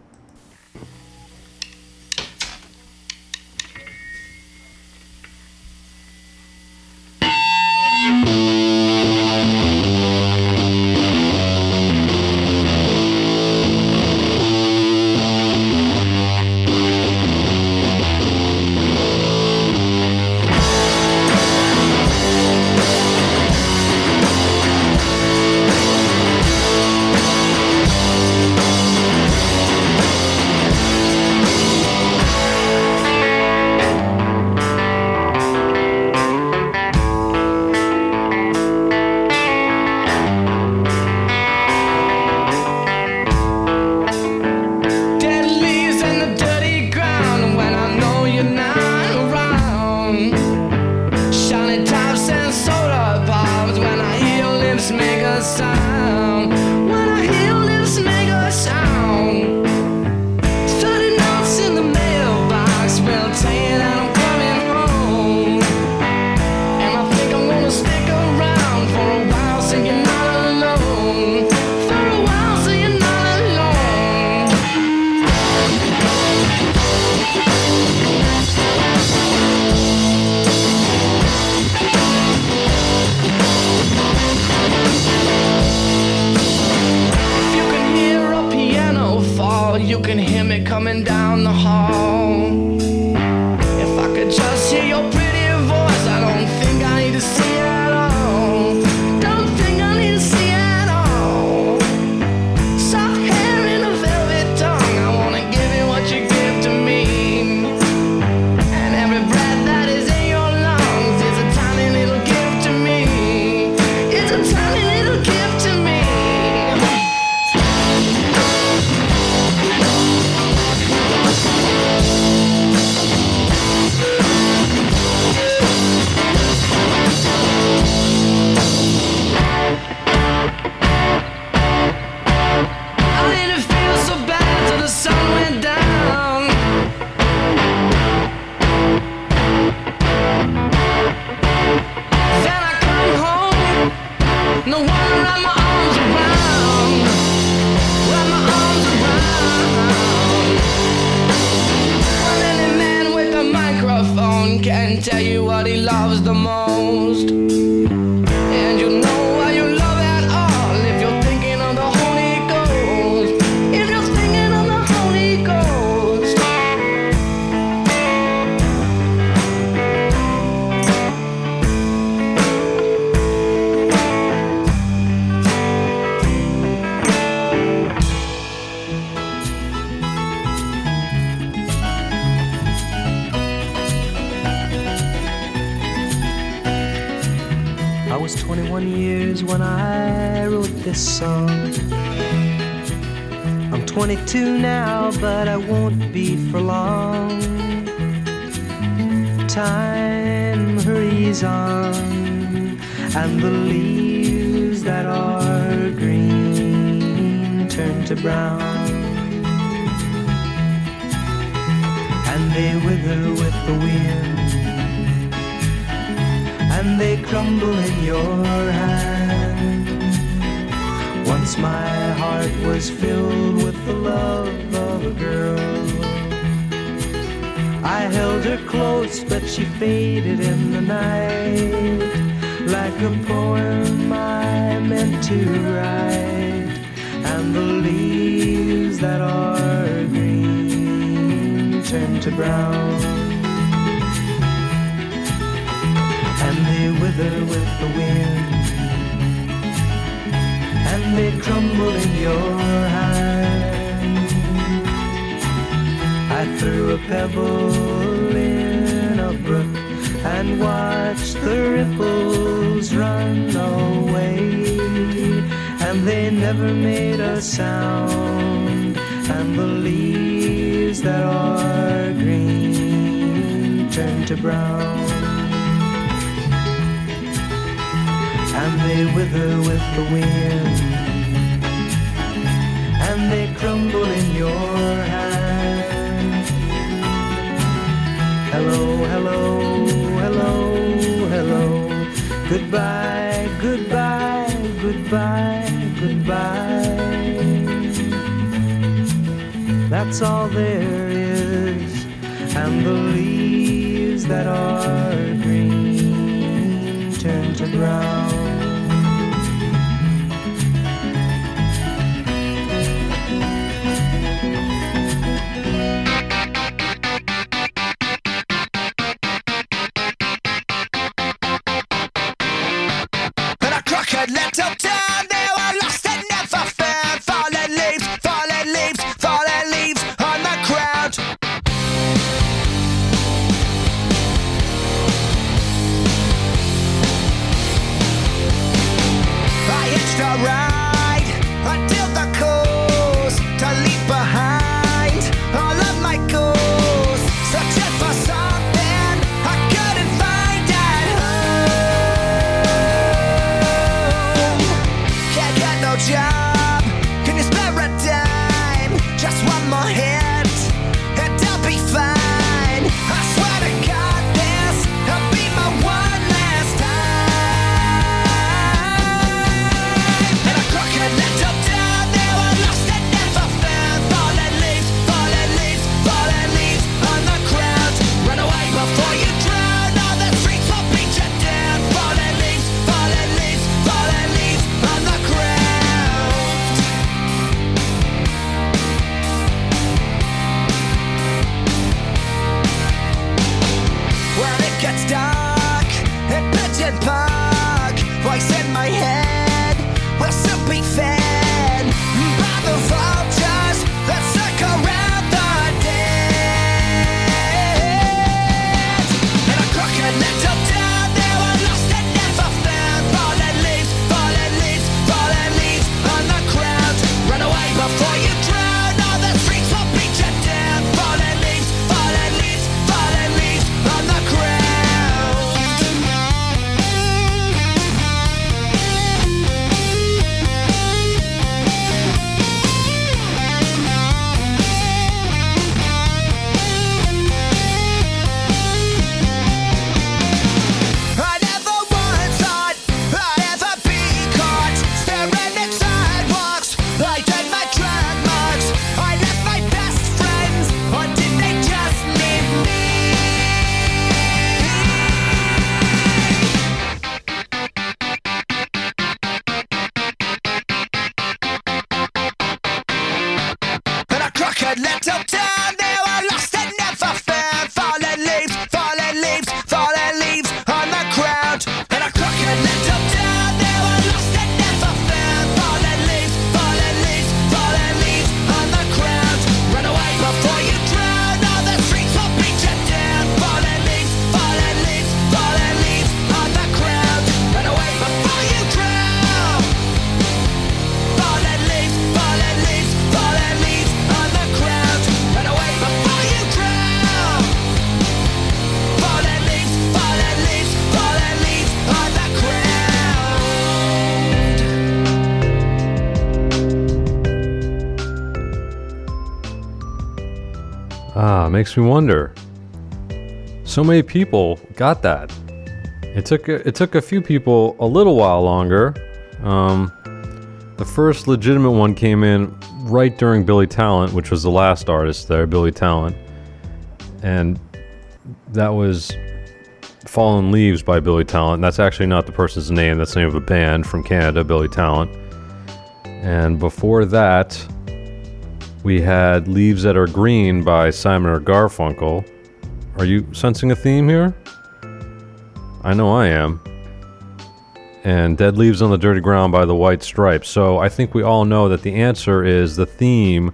turn to brown. And they wither with the wind. And they crumble in your hand. Hello, hello, hello, hello. Goodbye, goodbye, goodbye, goodbye. That's all there is and the leaves that are green turn to brown. makes me wonder. So many people got that. It took a, it took a few people a little while longer. Um, the first legitimate one came in right during Billy Talent, which was the last artist there, Billy Talent, and that was "Fallen Leaves" by Billy Talent. That's actually not the person's name. That's the name of a band from Canada, Billy Talent. And before that, we had Leaves That Are Green by Simon or Garfunkel. Are you sensing a theme here? I know I am. And Dead Leaves on the Dirty Ground by the White Stripes. So I think we all know that the answer is the theme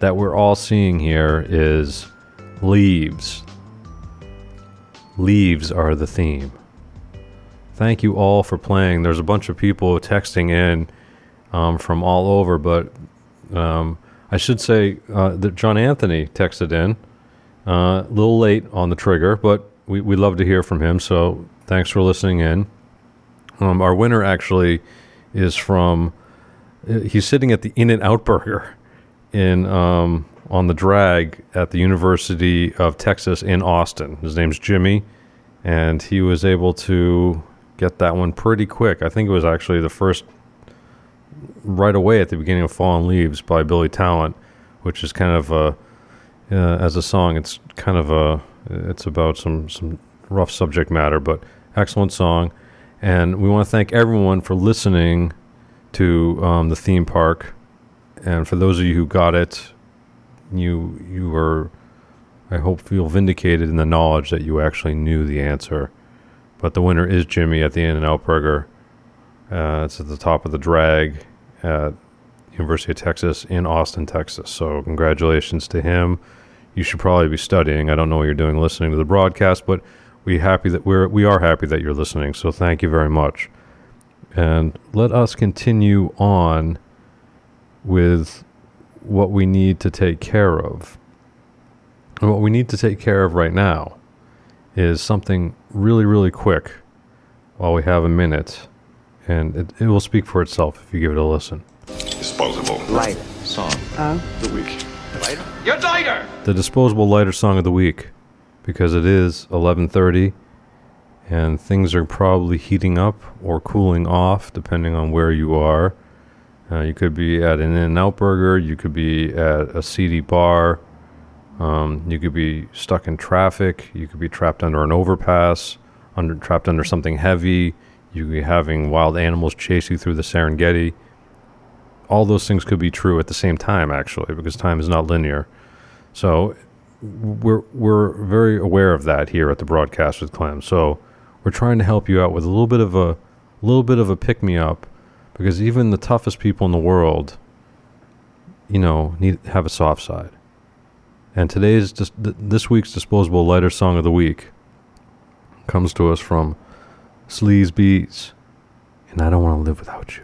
that we're all seeing here is leaves. Leaves are the theme. Thank you all for playing. There's a bunch of people texting in um, from all over, but um, I should say uh, that John Anthony texted in uh, a little late on the trigger, but we, we love to hear from him. So thanks for listening in. Um, our winner actually is from. uh, He's sitting at the In-N-Out Burger in um, on the drag at the University of Texas in Austin. His name's Jimmy, and he was able to get that one pretty quick. I think it was actually the first right away at the beginning of Fallen Leaves by Billy Talent, which is kind of a uh, as a song. It's kind of a it's about some some rough subject matter, but excellent song. And we want to thank everyone for listening to um, the theme park. And for those of you who got it, you you were, I hope, feel vindicated in the knowledge that you actually knew the answer. But the winner is Jimmy at the In-N-Out Burger. Uh, it's at the top of the drag at University of Texas in Austin, Texas. So congratulations to him. You should probably be studying. I don't know what you're doing listening to the broadcast, but we happy that we're we are happy that you're listening. So thank you very much. And let us continue on with what we need to take care of. And what we need to take care of right now is something really, really quick while we have a minute. And it, it will speak for itself if you give it a listen. Disposable. Lighter song. Oh. The week. Lighter? You're lighter! the disposable lighter song of the week because it is 11:30 and things are probably heating up or cooling off depending on where you are. Uh, you could be at an In-N-Out Burger, you could be at a seedy bar, um, you could be stuck in traffic, you could be trapped under an overpass, under trapped under something heavy, you could be having wild animals chase you through the Serengeti. All those things could be true at the same time actually because time is not linear. So we're we're very aware of that here at the broadcast with KLEM. So we're trying to help you out with a little bit of a little bit of a pick me up because even the toughest people in the world, you know, need have a soft side. And today's dis- this week's disposable lighter song of the week comes to us from Sleaze beats, and I don't want to live without you.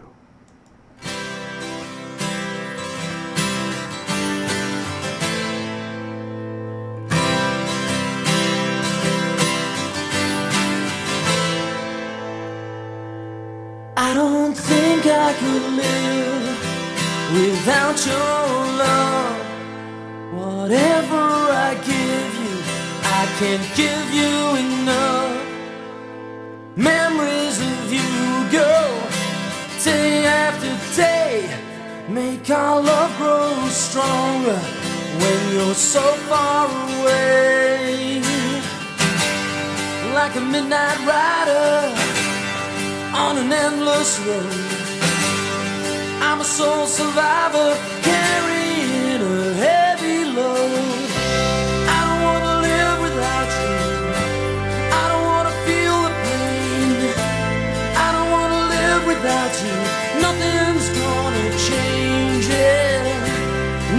I don't think I could live without your love. Whatever I give you, I can't give you enough. Memories of you go day after day, make our love grow stronger when you're so far away. Like a midnight rider on an endless road. I'm a soul survivor carrying a heavy load. Without you. Nothing's gonna change it.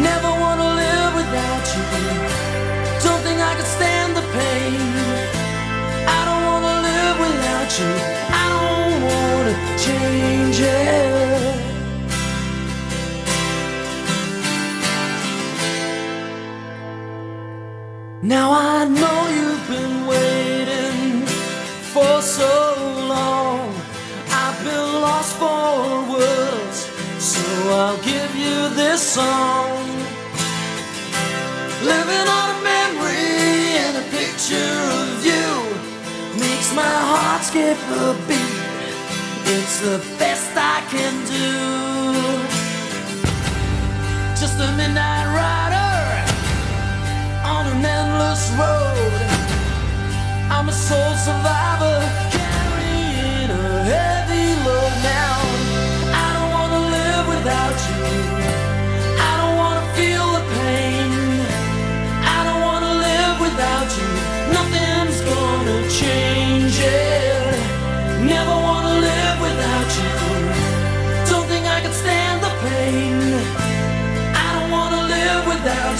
Never wanna live without you. Don't think I can stand the pain. I don't wanna live without you. I don't wanna change it. Now I know song. Living on a memory and a picture of you makes my heart skip a beat. It's the best I can do. Just a midnight rider on an endless road. I'm a soul survivor carrying a heavy load now. I don't wanna live without you. change it. Never wanna live without you. Don't think I stand the pain. I don't wanna live without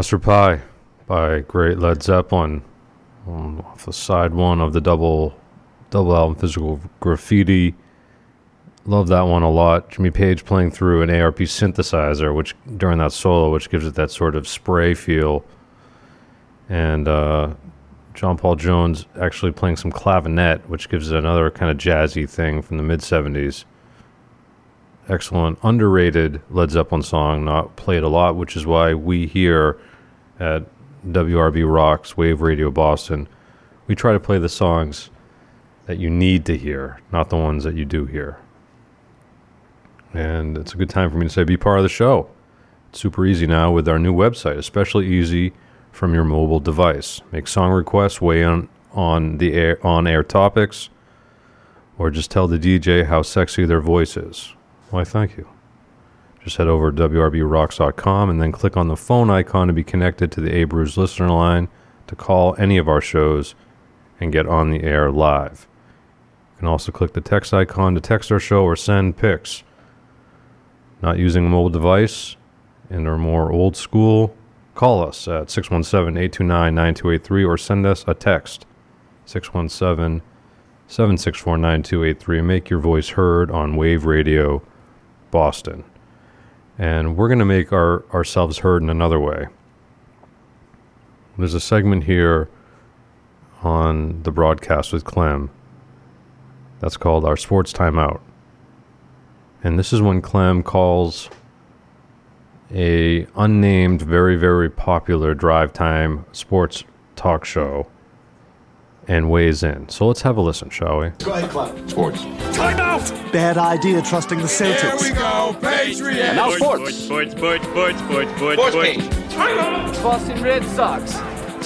Custard Pie by great Led Zeppelin um, off the side one of the double double album Physical Graffiti. Love that one a lot. Jimmy Page playing through an ARP synthesizer, which during that solo, which gives it that sort of spray feel. And uh, John Paul Jones actually playing some clavinet, which gives it another kind of jazzy thing from the mid 70s. Excellent, underrated Led Zeppelin song, not played a lot, which is why we here at WRB Rocks, Wave Radio Boston, we try to play the songs that you need to hear, not the ones that you do hear. And it's a good time for me to say be part of the show. It's super easy now with our new website, especially easy from your mobile device. Make song requests, weigh in on the air on air topics, or just tell the DJ how sexy their voice is. Why, thank you. Just head over to WRBRocks.com and then click on the phone icon to be connected to the Abruz listener line to call any of our shows and get on the air live. You can also click the text icon to text our show or send pics. Not using a mobile device and are more old school, call us at 617 829 9283 or send us a text 617 764 9283 and make your voice heard on Wave Radio Boston. And we're going to make our, ourselves heard in another way. There's a segment here on the broadcast with KLEM that's called our Sports Timeout. And this is when KLEM calls a unnamed, very, very popular drive time sports talk show and weighs in. So let's have a listen, shall we? Go ahead, KLEM. Sports. Timeout! Bad idea trusting the Celtics. Here we go, Patriots! And now sports. Sports, sports, sports, sports, sports, sports. Timeout! Boston Red Sox.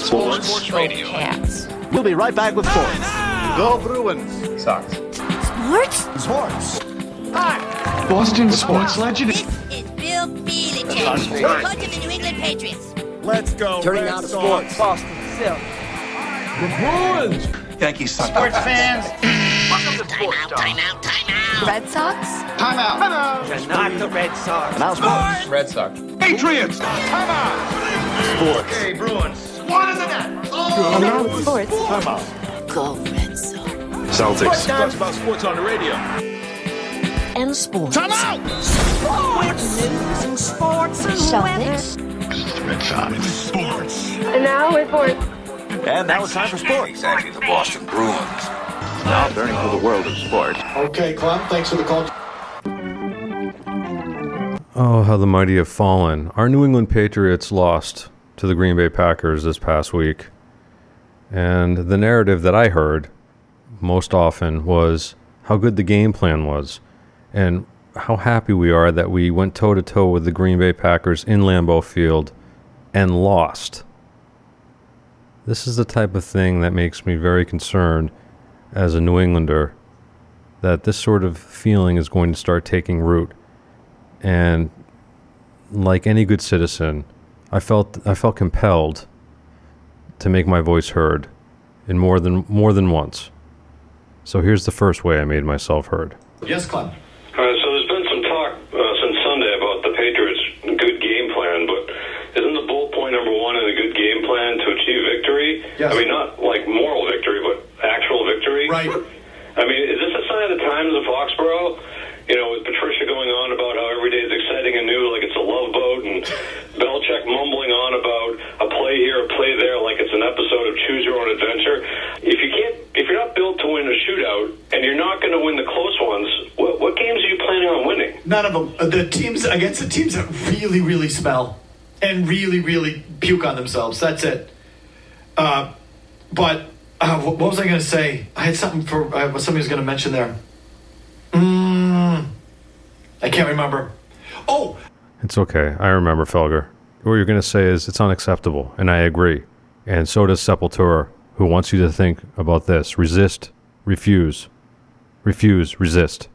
Sports radio. Cats. We'll be right back with sports. Go Bruins. Sox. Sports? Sports. Hi. Boston sports legend. This is Bill Belichick, coach of the New England Patriots. Let's go. Turning Red out of Sox. sports. Boston Celtics. The Bruins. Yankees suck. Sports fans. Welcome to time out, time out, time out. Red Sox? Time out. They're not the Red Sox. Now sports. Red Sox. Patriots. Time out. Sports. Okay, Bruins. One in the net. And now it's sports. Timeout. Go Red Sox. Celtics. Talks about sports on the radio. And sports. Time out. Sports. Celtics. Red Sox. Sports. And now it's sports. And now it's time for sports. Exactly, the Boston Bruins. Now turning to the world of sports. Okay, KLEM, thanks for the call. Oh, how the mighty have fallen. Our New England Patriots lost to the Green Bay Packers this past week. And the narrative that I heard most often was how good the game plan was and how happy we are that we went toe to toe with the Green Bay Packers in Lambeau Field and lost. This is the type of thing that makes me very concerned as a New Englander that this sort of feeling is going to start taking root. And like any good citizen, I felt I felt compelled to make my voice heard in more than more than once. So here's the first way I made myself heard. Yes, KLEM. Yes. I mean, not like moral victory, but actual victory. Right. I mean, is this a sign of the times of Foxborough? You know, with Patricia going on about how every day is exciting and new, like it's a love boat, and Belichick mumbling on about a play here, a play there, like it's an episode of Choose Your Own Adventure. If you can't, if you're not built to win a shootout, and you're not going to win the close ones, what, what games are you planning on winning? None of them. Uh, The teams against the teams that really, really smell and really, really puke on themselves. That's it. Uh, but uh, what, was I going to say? I had something for uh, somebody was going to mention there. Mm, I can't remember. Oh, It's okay. I remember Felger. What you're going to say is it's unacceptable, and I agree. And so does Sepultura, who wants you to think about this: resist, refuse, refuse, resist.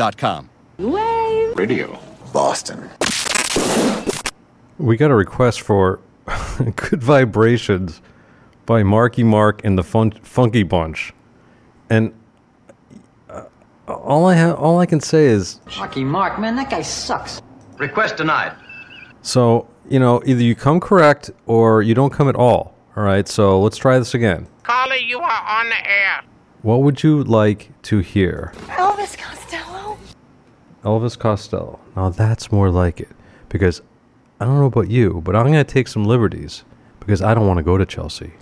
Wave.com. Wave. Radio. Boston. We got a request for Good Vibrations by Marky Mark and the fun- Funky Bunch. And uh, all I ha- all I can say is Marky Mark, man, that guy sucks. Request denied. So, you know, either you come correct or you don't come at all. All right, so let's try this again. Carly, you are on the air. What would you like to hear? Elvis Costello. Elvis Costello. Now that's more like it. Because I don't know about you, but I'm going to take some liberties because I don't want to go to Chelsea.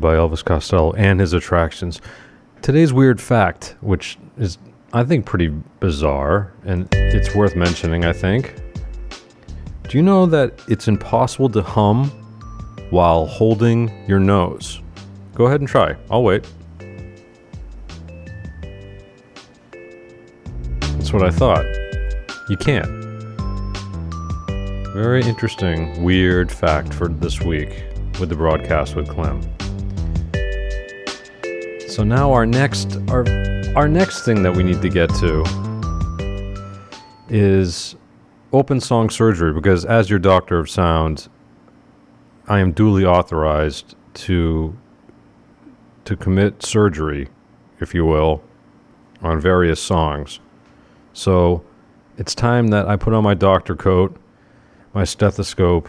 By Elvis Costello and his attractions. Today's weird fact, which is, I think, pretty bizarre, and it's worth mentioning, I think. Do you know that it's impossible to hum while holding your nose? Go ahead and try. I'll wait. That's what I thought. You can't. Very interesting, weird fact for this week with the broadcast with KLEM. So now our next our our next thing that we need to get to is open song surgery because as your doctor of sound I am duly authorized to to commit surgery, if you will, on various songs. So it's time that I put on my doctor coat, my stethoscope,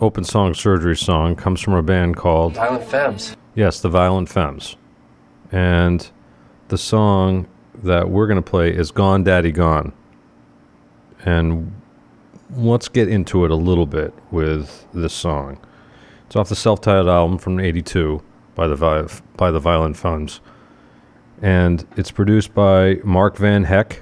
open song surgery song comes from a band called Violent Femmes. Yes, the Violent Femmes. And the song that we're going to play is Gone Daddy Gone. And let's get into it a little bit with this song. It's off the self-titled album from 82 by the Vi- by the Violent Femmes. And it's produced by Mark Van Hecke,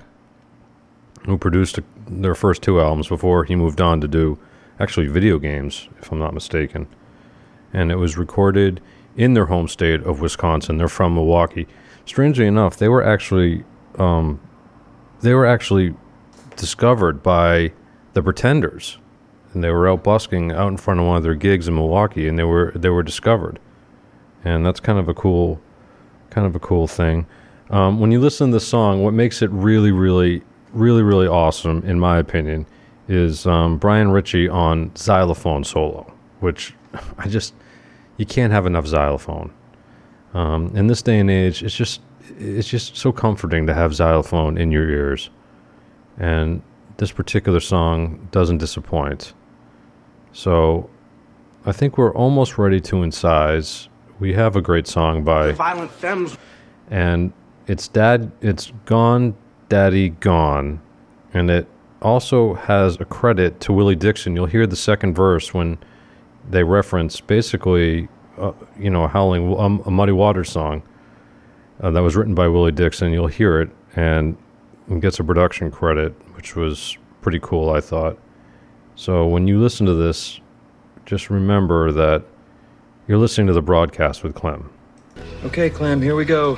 who produced their first two albums before he moved on to do actually video games, if I'm not mistaken. And it was recorded in their home state of Wisconsin. They're from Milwaukee. Strangely enough, they were actually um, they were actually discovered by the Pretenders, and they were out busking out in front of one of their gigs in Milwaukee, and they were they were discovered, and that's kind of a cool kind of a cool thing. Um, when you listen to the song, what makes it really, really, really, really awesome, in my opinion, is um, Brian Ritchie on xylophone solo, which I just you can't have enough xylophone. Um, in this day and age, it's just it's just so comforting to have xylophone in your ears, and this particular song doesn't disappoint. So, I think we're almost ready to incise. We have a great song by Violent Femmes. and it's dad it's gone daddy gone and it also has a credit to willie dixon you'll hear the second verse when they reference basically uh, you know a howling um, a muddy water song uh, that was written by willie dixon you'll hear it and gets a production credit which was pretty cool i thought so when you listen to this just remember that you're listening to the broadcast with KLEM Okay, KLEM, here we go.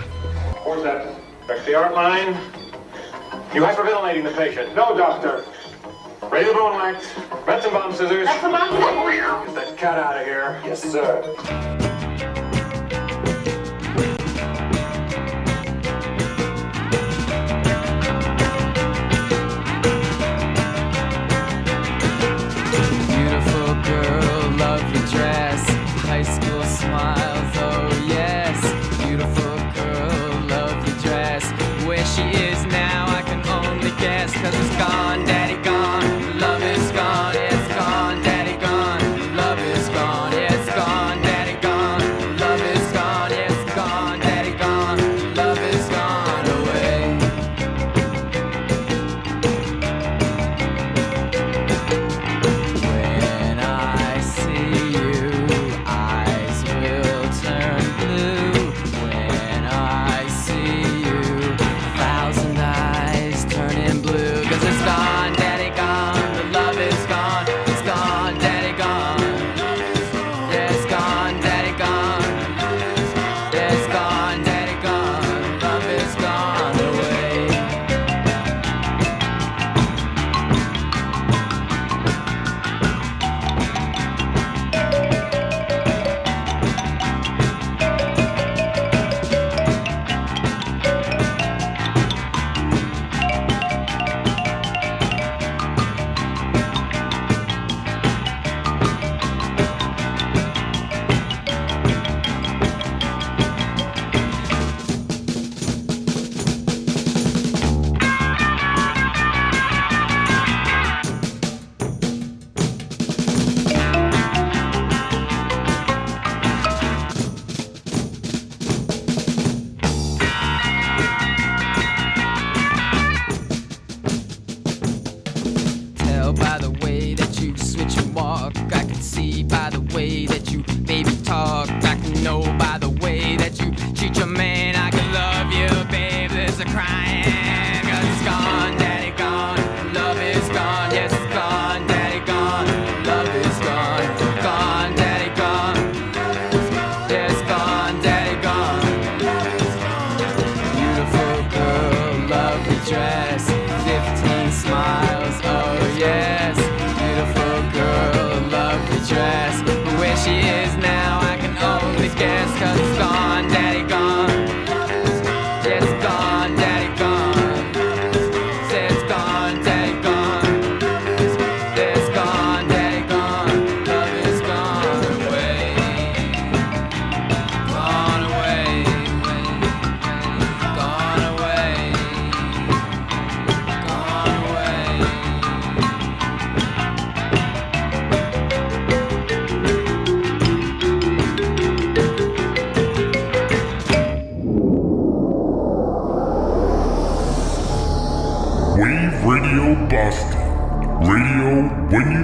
Where's that? Back the art line. You hyperventilating the patient. No, doctor. Raise the bone wax. Metzenbaum scissors. Get that cat out of here. Yes, sir.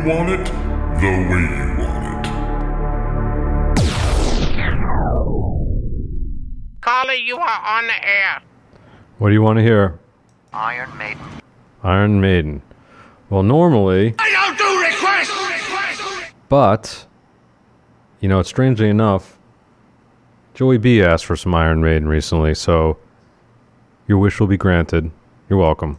Want it, the way you want it. Caller, you are on the air. What do you want to hear? Iron Maiden. Iron Maiden. Well, normally, I don't do requests! but you know, strangely enough, Joey B asked for some Iron Maiden recently, so your wish will be granted. You're welcome.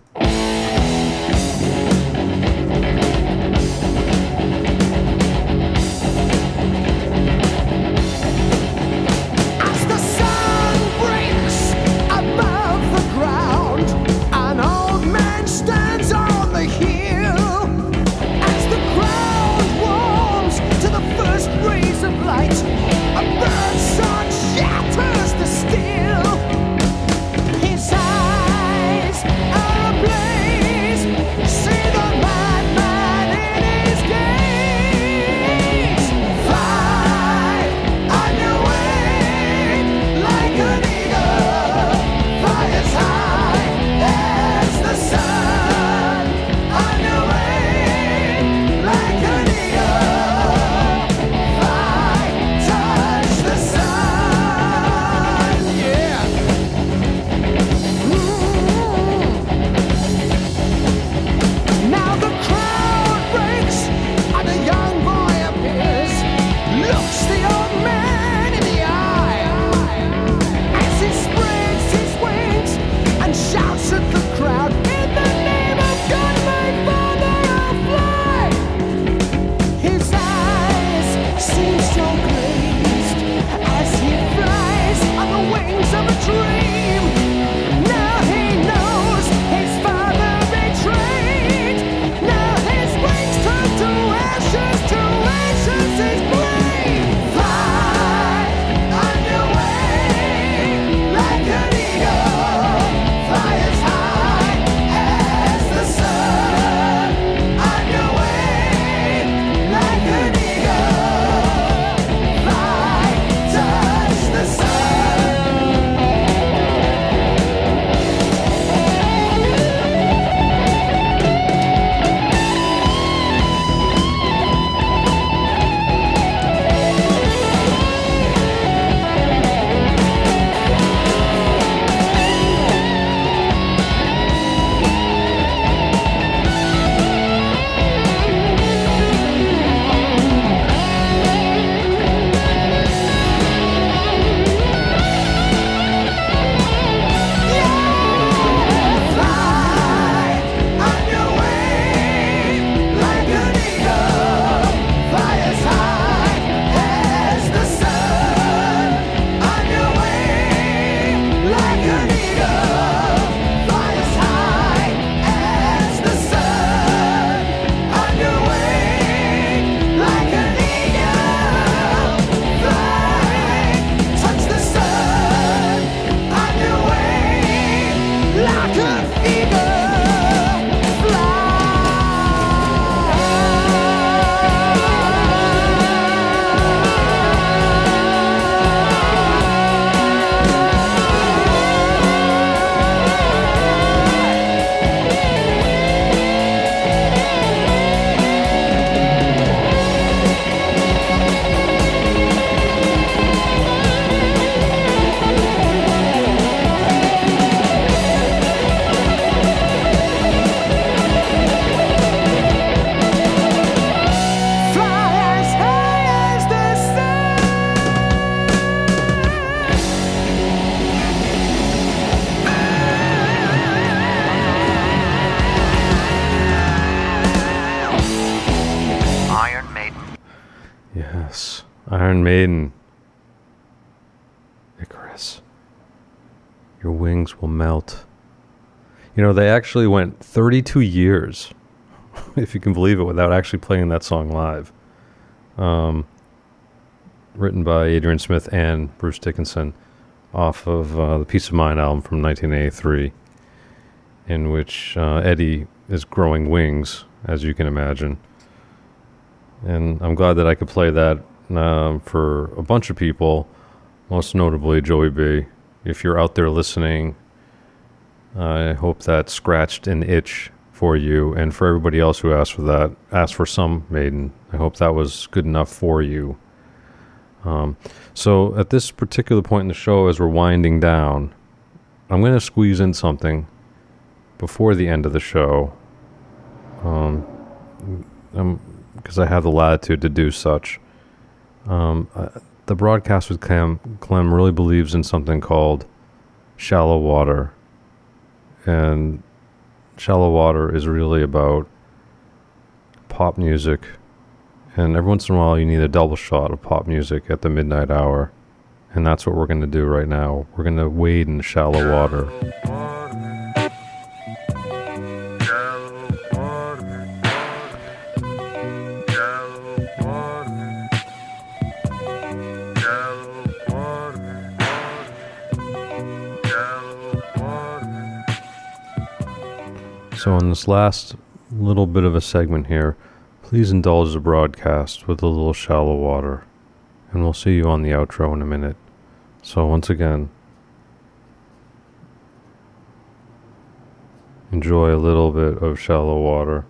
You know, they actually went 32 years, if you can believe it, without actually playing that song live. Um, written by Adrian Smith and Bruce Dickinson off of uh, the Piece of Mind album from 1983, in which uh, Eddie is growing wings, as you can imagine. And I'm glad that I could play that um, for a bunch of people, most notably Joey B. If you're out there listening, I hope that scratched an itch for you and for everybody else who asked for that, asked for some Maiden. I hope that was good enough for you. Um, so at this particular point in the show, as we're winding down, I'm going to squeeze in something before the end of the show. Um, because I have the latitude to do such. Um, uh, the broadcast with KLEM, KLEM really believes in something called shallow water. And shallow water is really about pop music. And every once in a while, you need a double shot of pop music at the midnight hour. And that's what we're going to do right now. We're going to wade in shallow water. So, in this last little bit of a segment here, please indulge the broadcast with a little shallow water. And we'll see you on the outro in a minute. So, once again, enjoy a little bit of shallow water.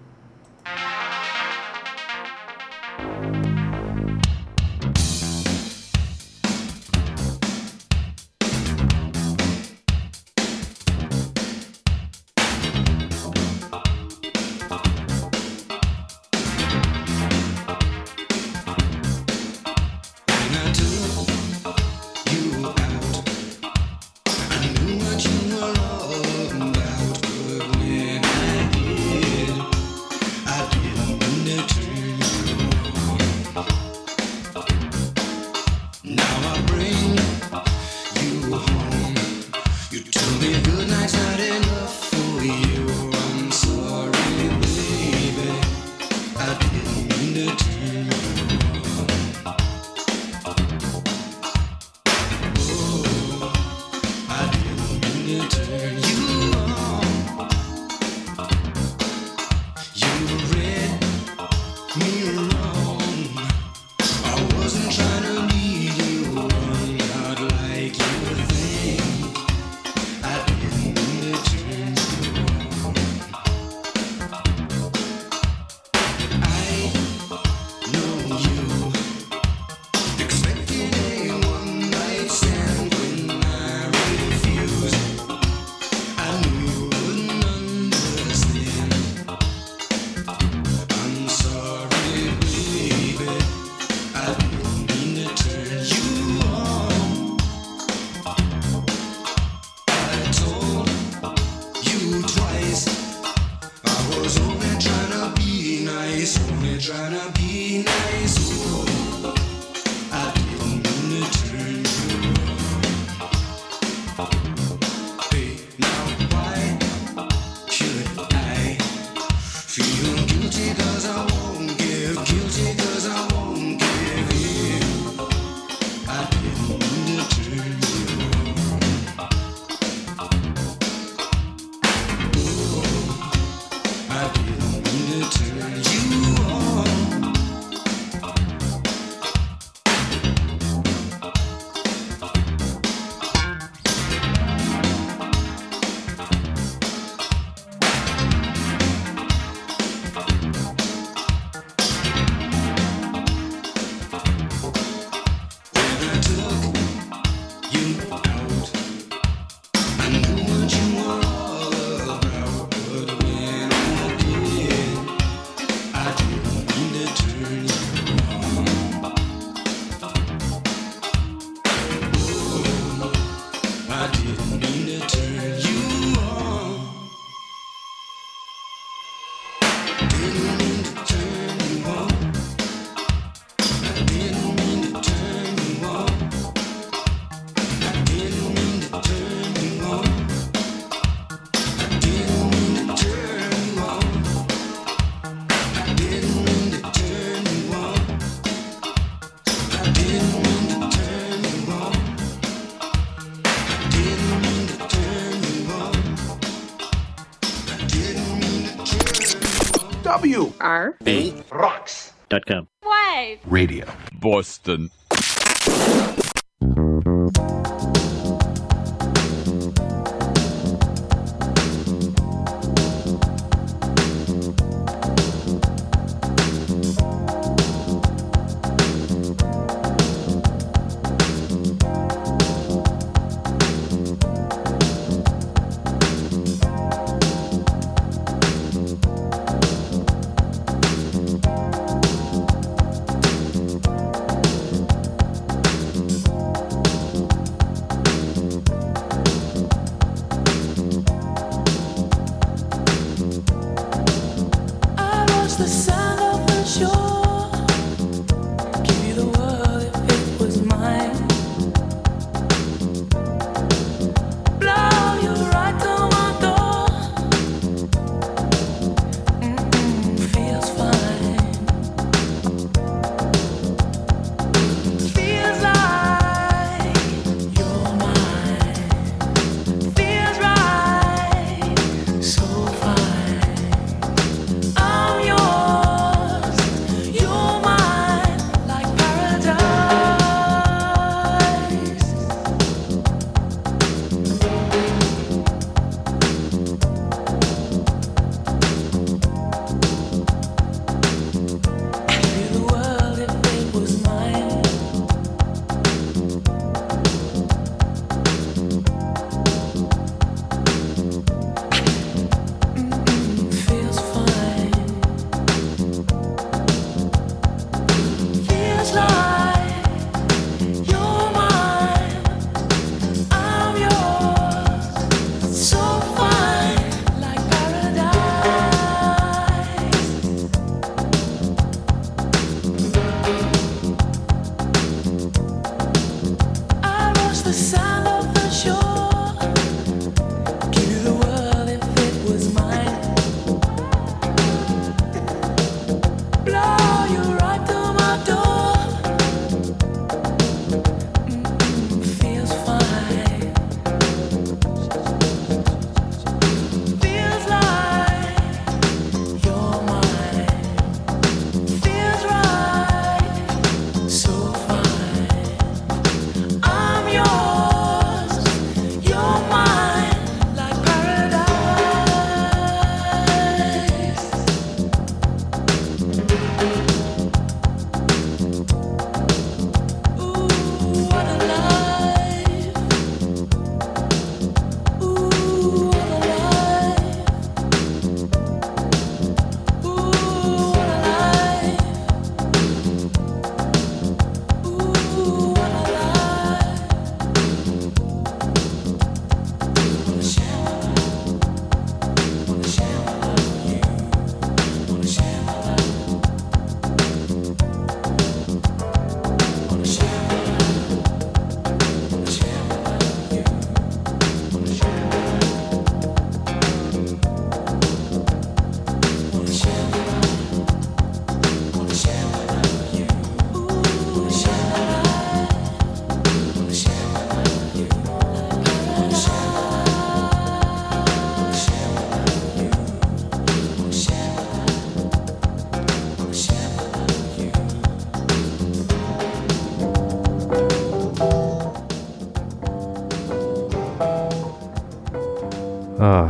Rocks. Dot com. Wave. Radio. Boston.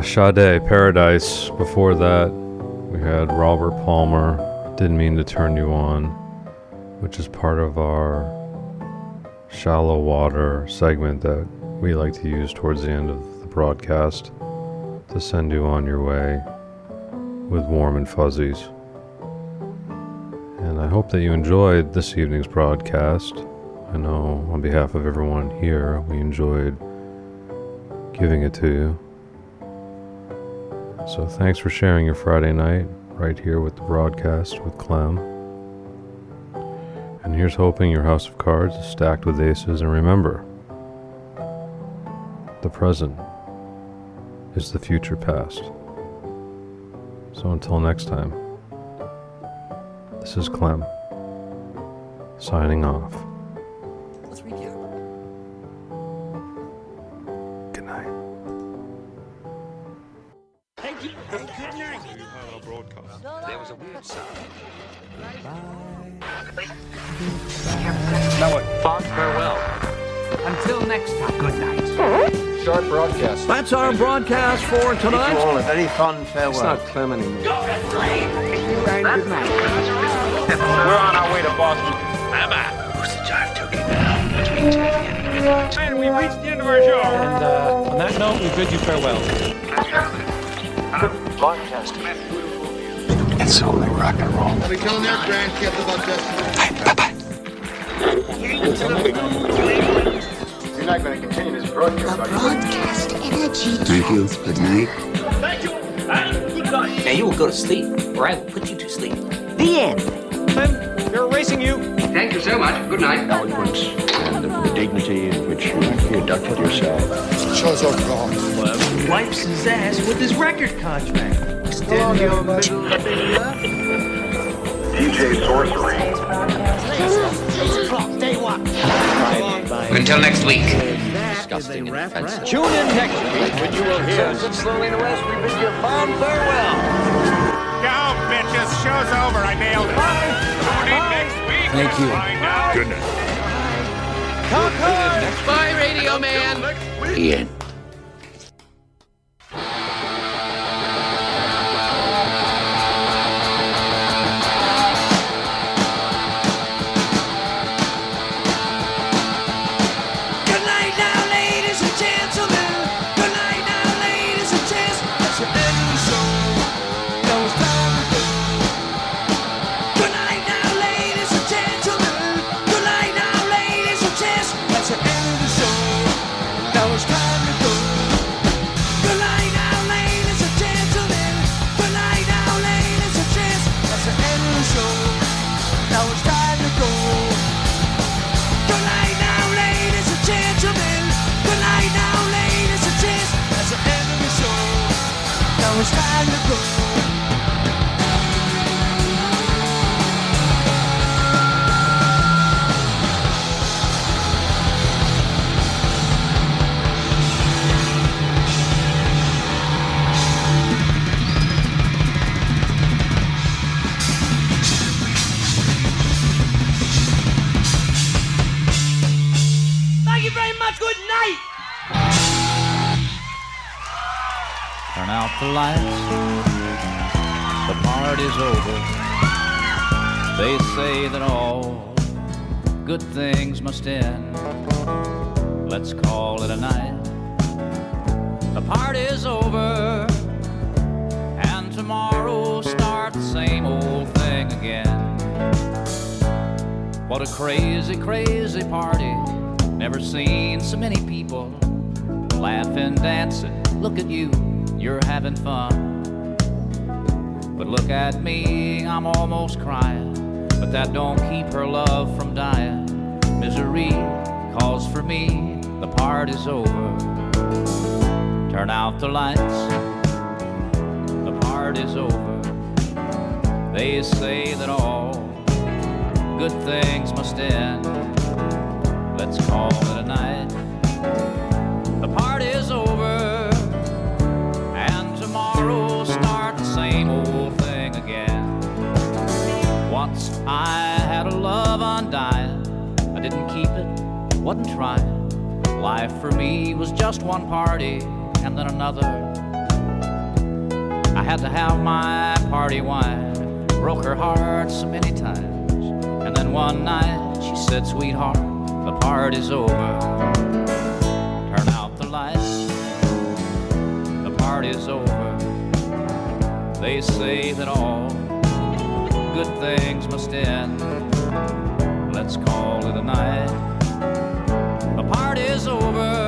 Sade, Paradise. Before that, we had Robert Palmer, Didn't Mean to Turn You On, which is part of our shallow water segment that we like to use towards the end of the broadcast to send you on your way with warm and fuzzies. And I hope that you enjoyed this evening's broadcast. I know on behalf of everyone here, we enjoyed giving it to you. So thanks for sharing your Friday night right here with the broadcast with KLEM. And here's hoping your house of cards is stacked with aces. And remember, the present is the future past. So until next time, this is KLEM signing off. Very fond It's not KLEM anymore. And good night. We're on our way to Boston. Who's the jive turkey now? Between 10 and And we reached the end of our show. And uh, on that note, we bid you farewell. Broadcast. It's only rock and roll. I'll be telling their grandkids about this. You're not going to continue this broadcast, are you? Broadcast energy. Thank you. Good night. Now you will go to sleep, or I will put you to sleep. The end. KLEM, they're erasing you. Thank you so much. Good night. Eloquence and the dignity in which you conducted yourself. Shows off wrong. Wipes his ass with his record contract. Extend your middle. DJ Sorcery. Until next week. Disgusting and offensive. Tune in next week when you will hear. Slowly to rest, we bid you fond farewell. Go, bitches. Show's over. I nailed it. Bye. Tune in next week. Thank you. Find out. Good night. Bye, Radio Man. The lights. The party's over. They say that all good things must end. Let's call it a night. The party's over. And tomorrow start the same old thing again. What a crazy, crazy party. Never seen so many people laughing, dancing. Look at you, you're having fun. But look at me, I'm almost crying. But that don't keep her love from dying. Misery calls for me, the party's over. Turn out the lights, the party's over. They say that all good things must end. Let's call it a night. It. Life for me was just one party and then another, I had to have my party wine. Broke her heart so many times. And then one night she said, Sweetheart, the party's over. Turn out the lights, the party's over. They say that all good things must end. Let's call it a night. The party's over.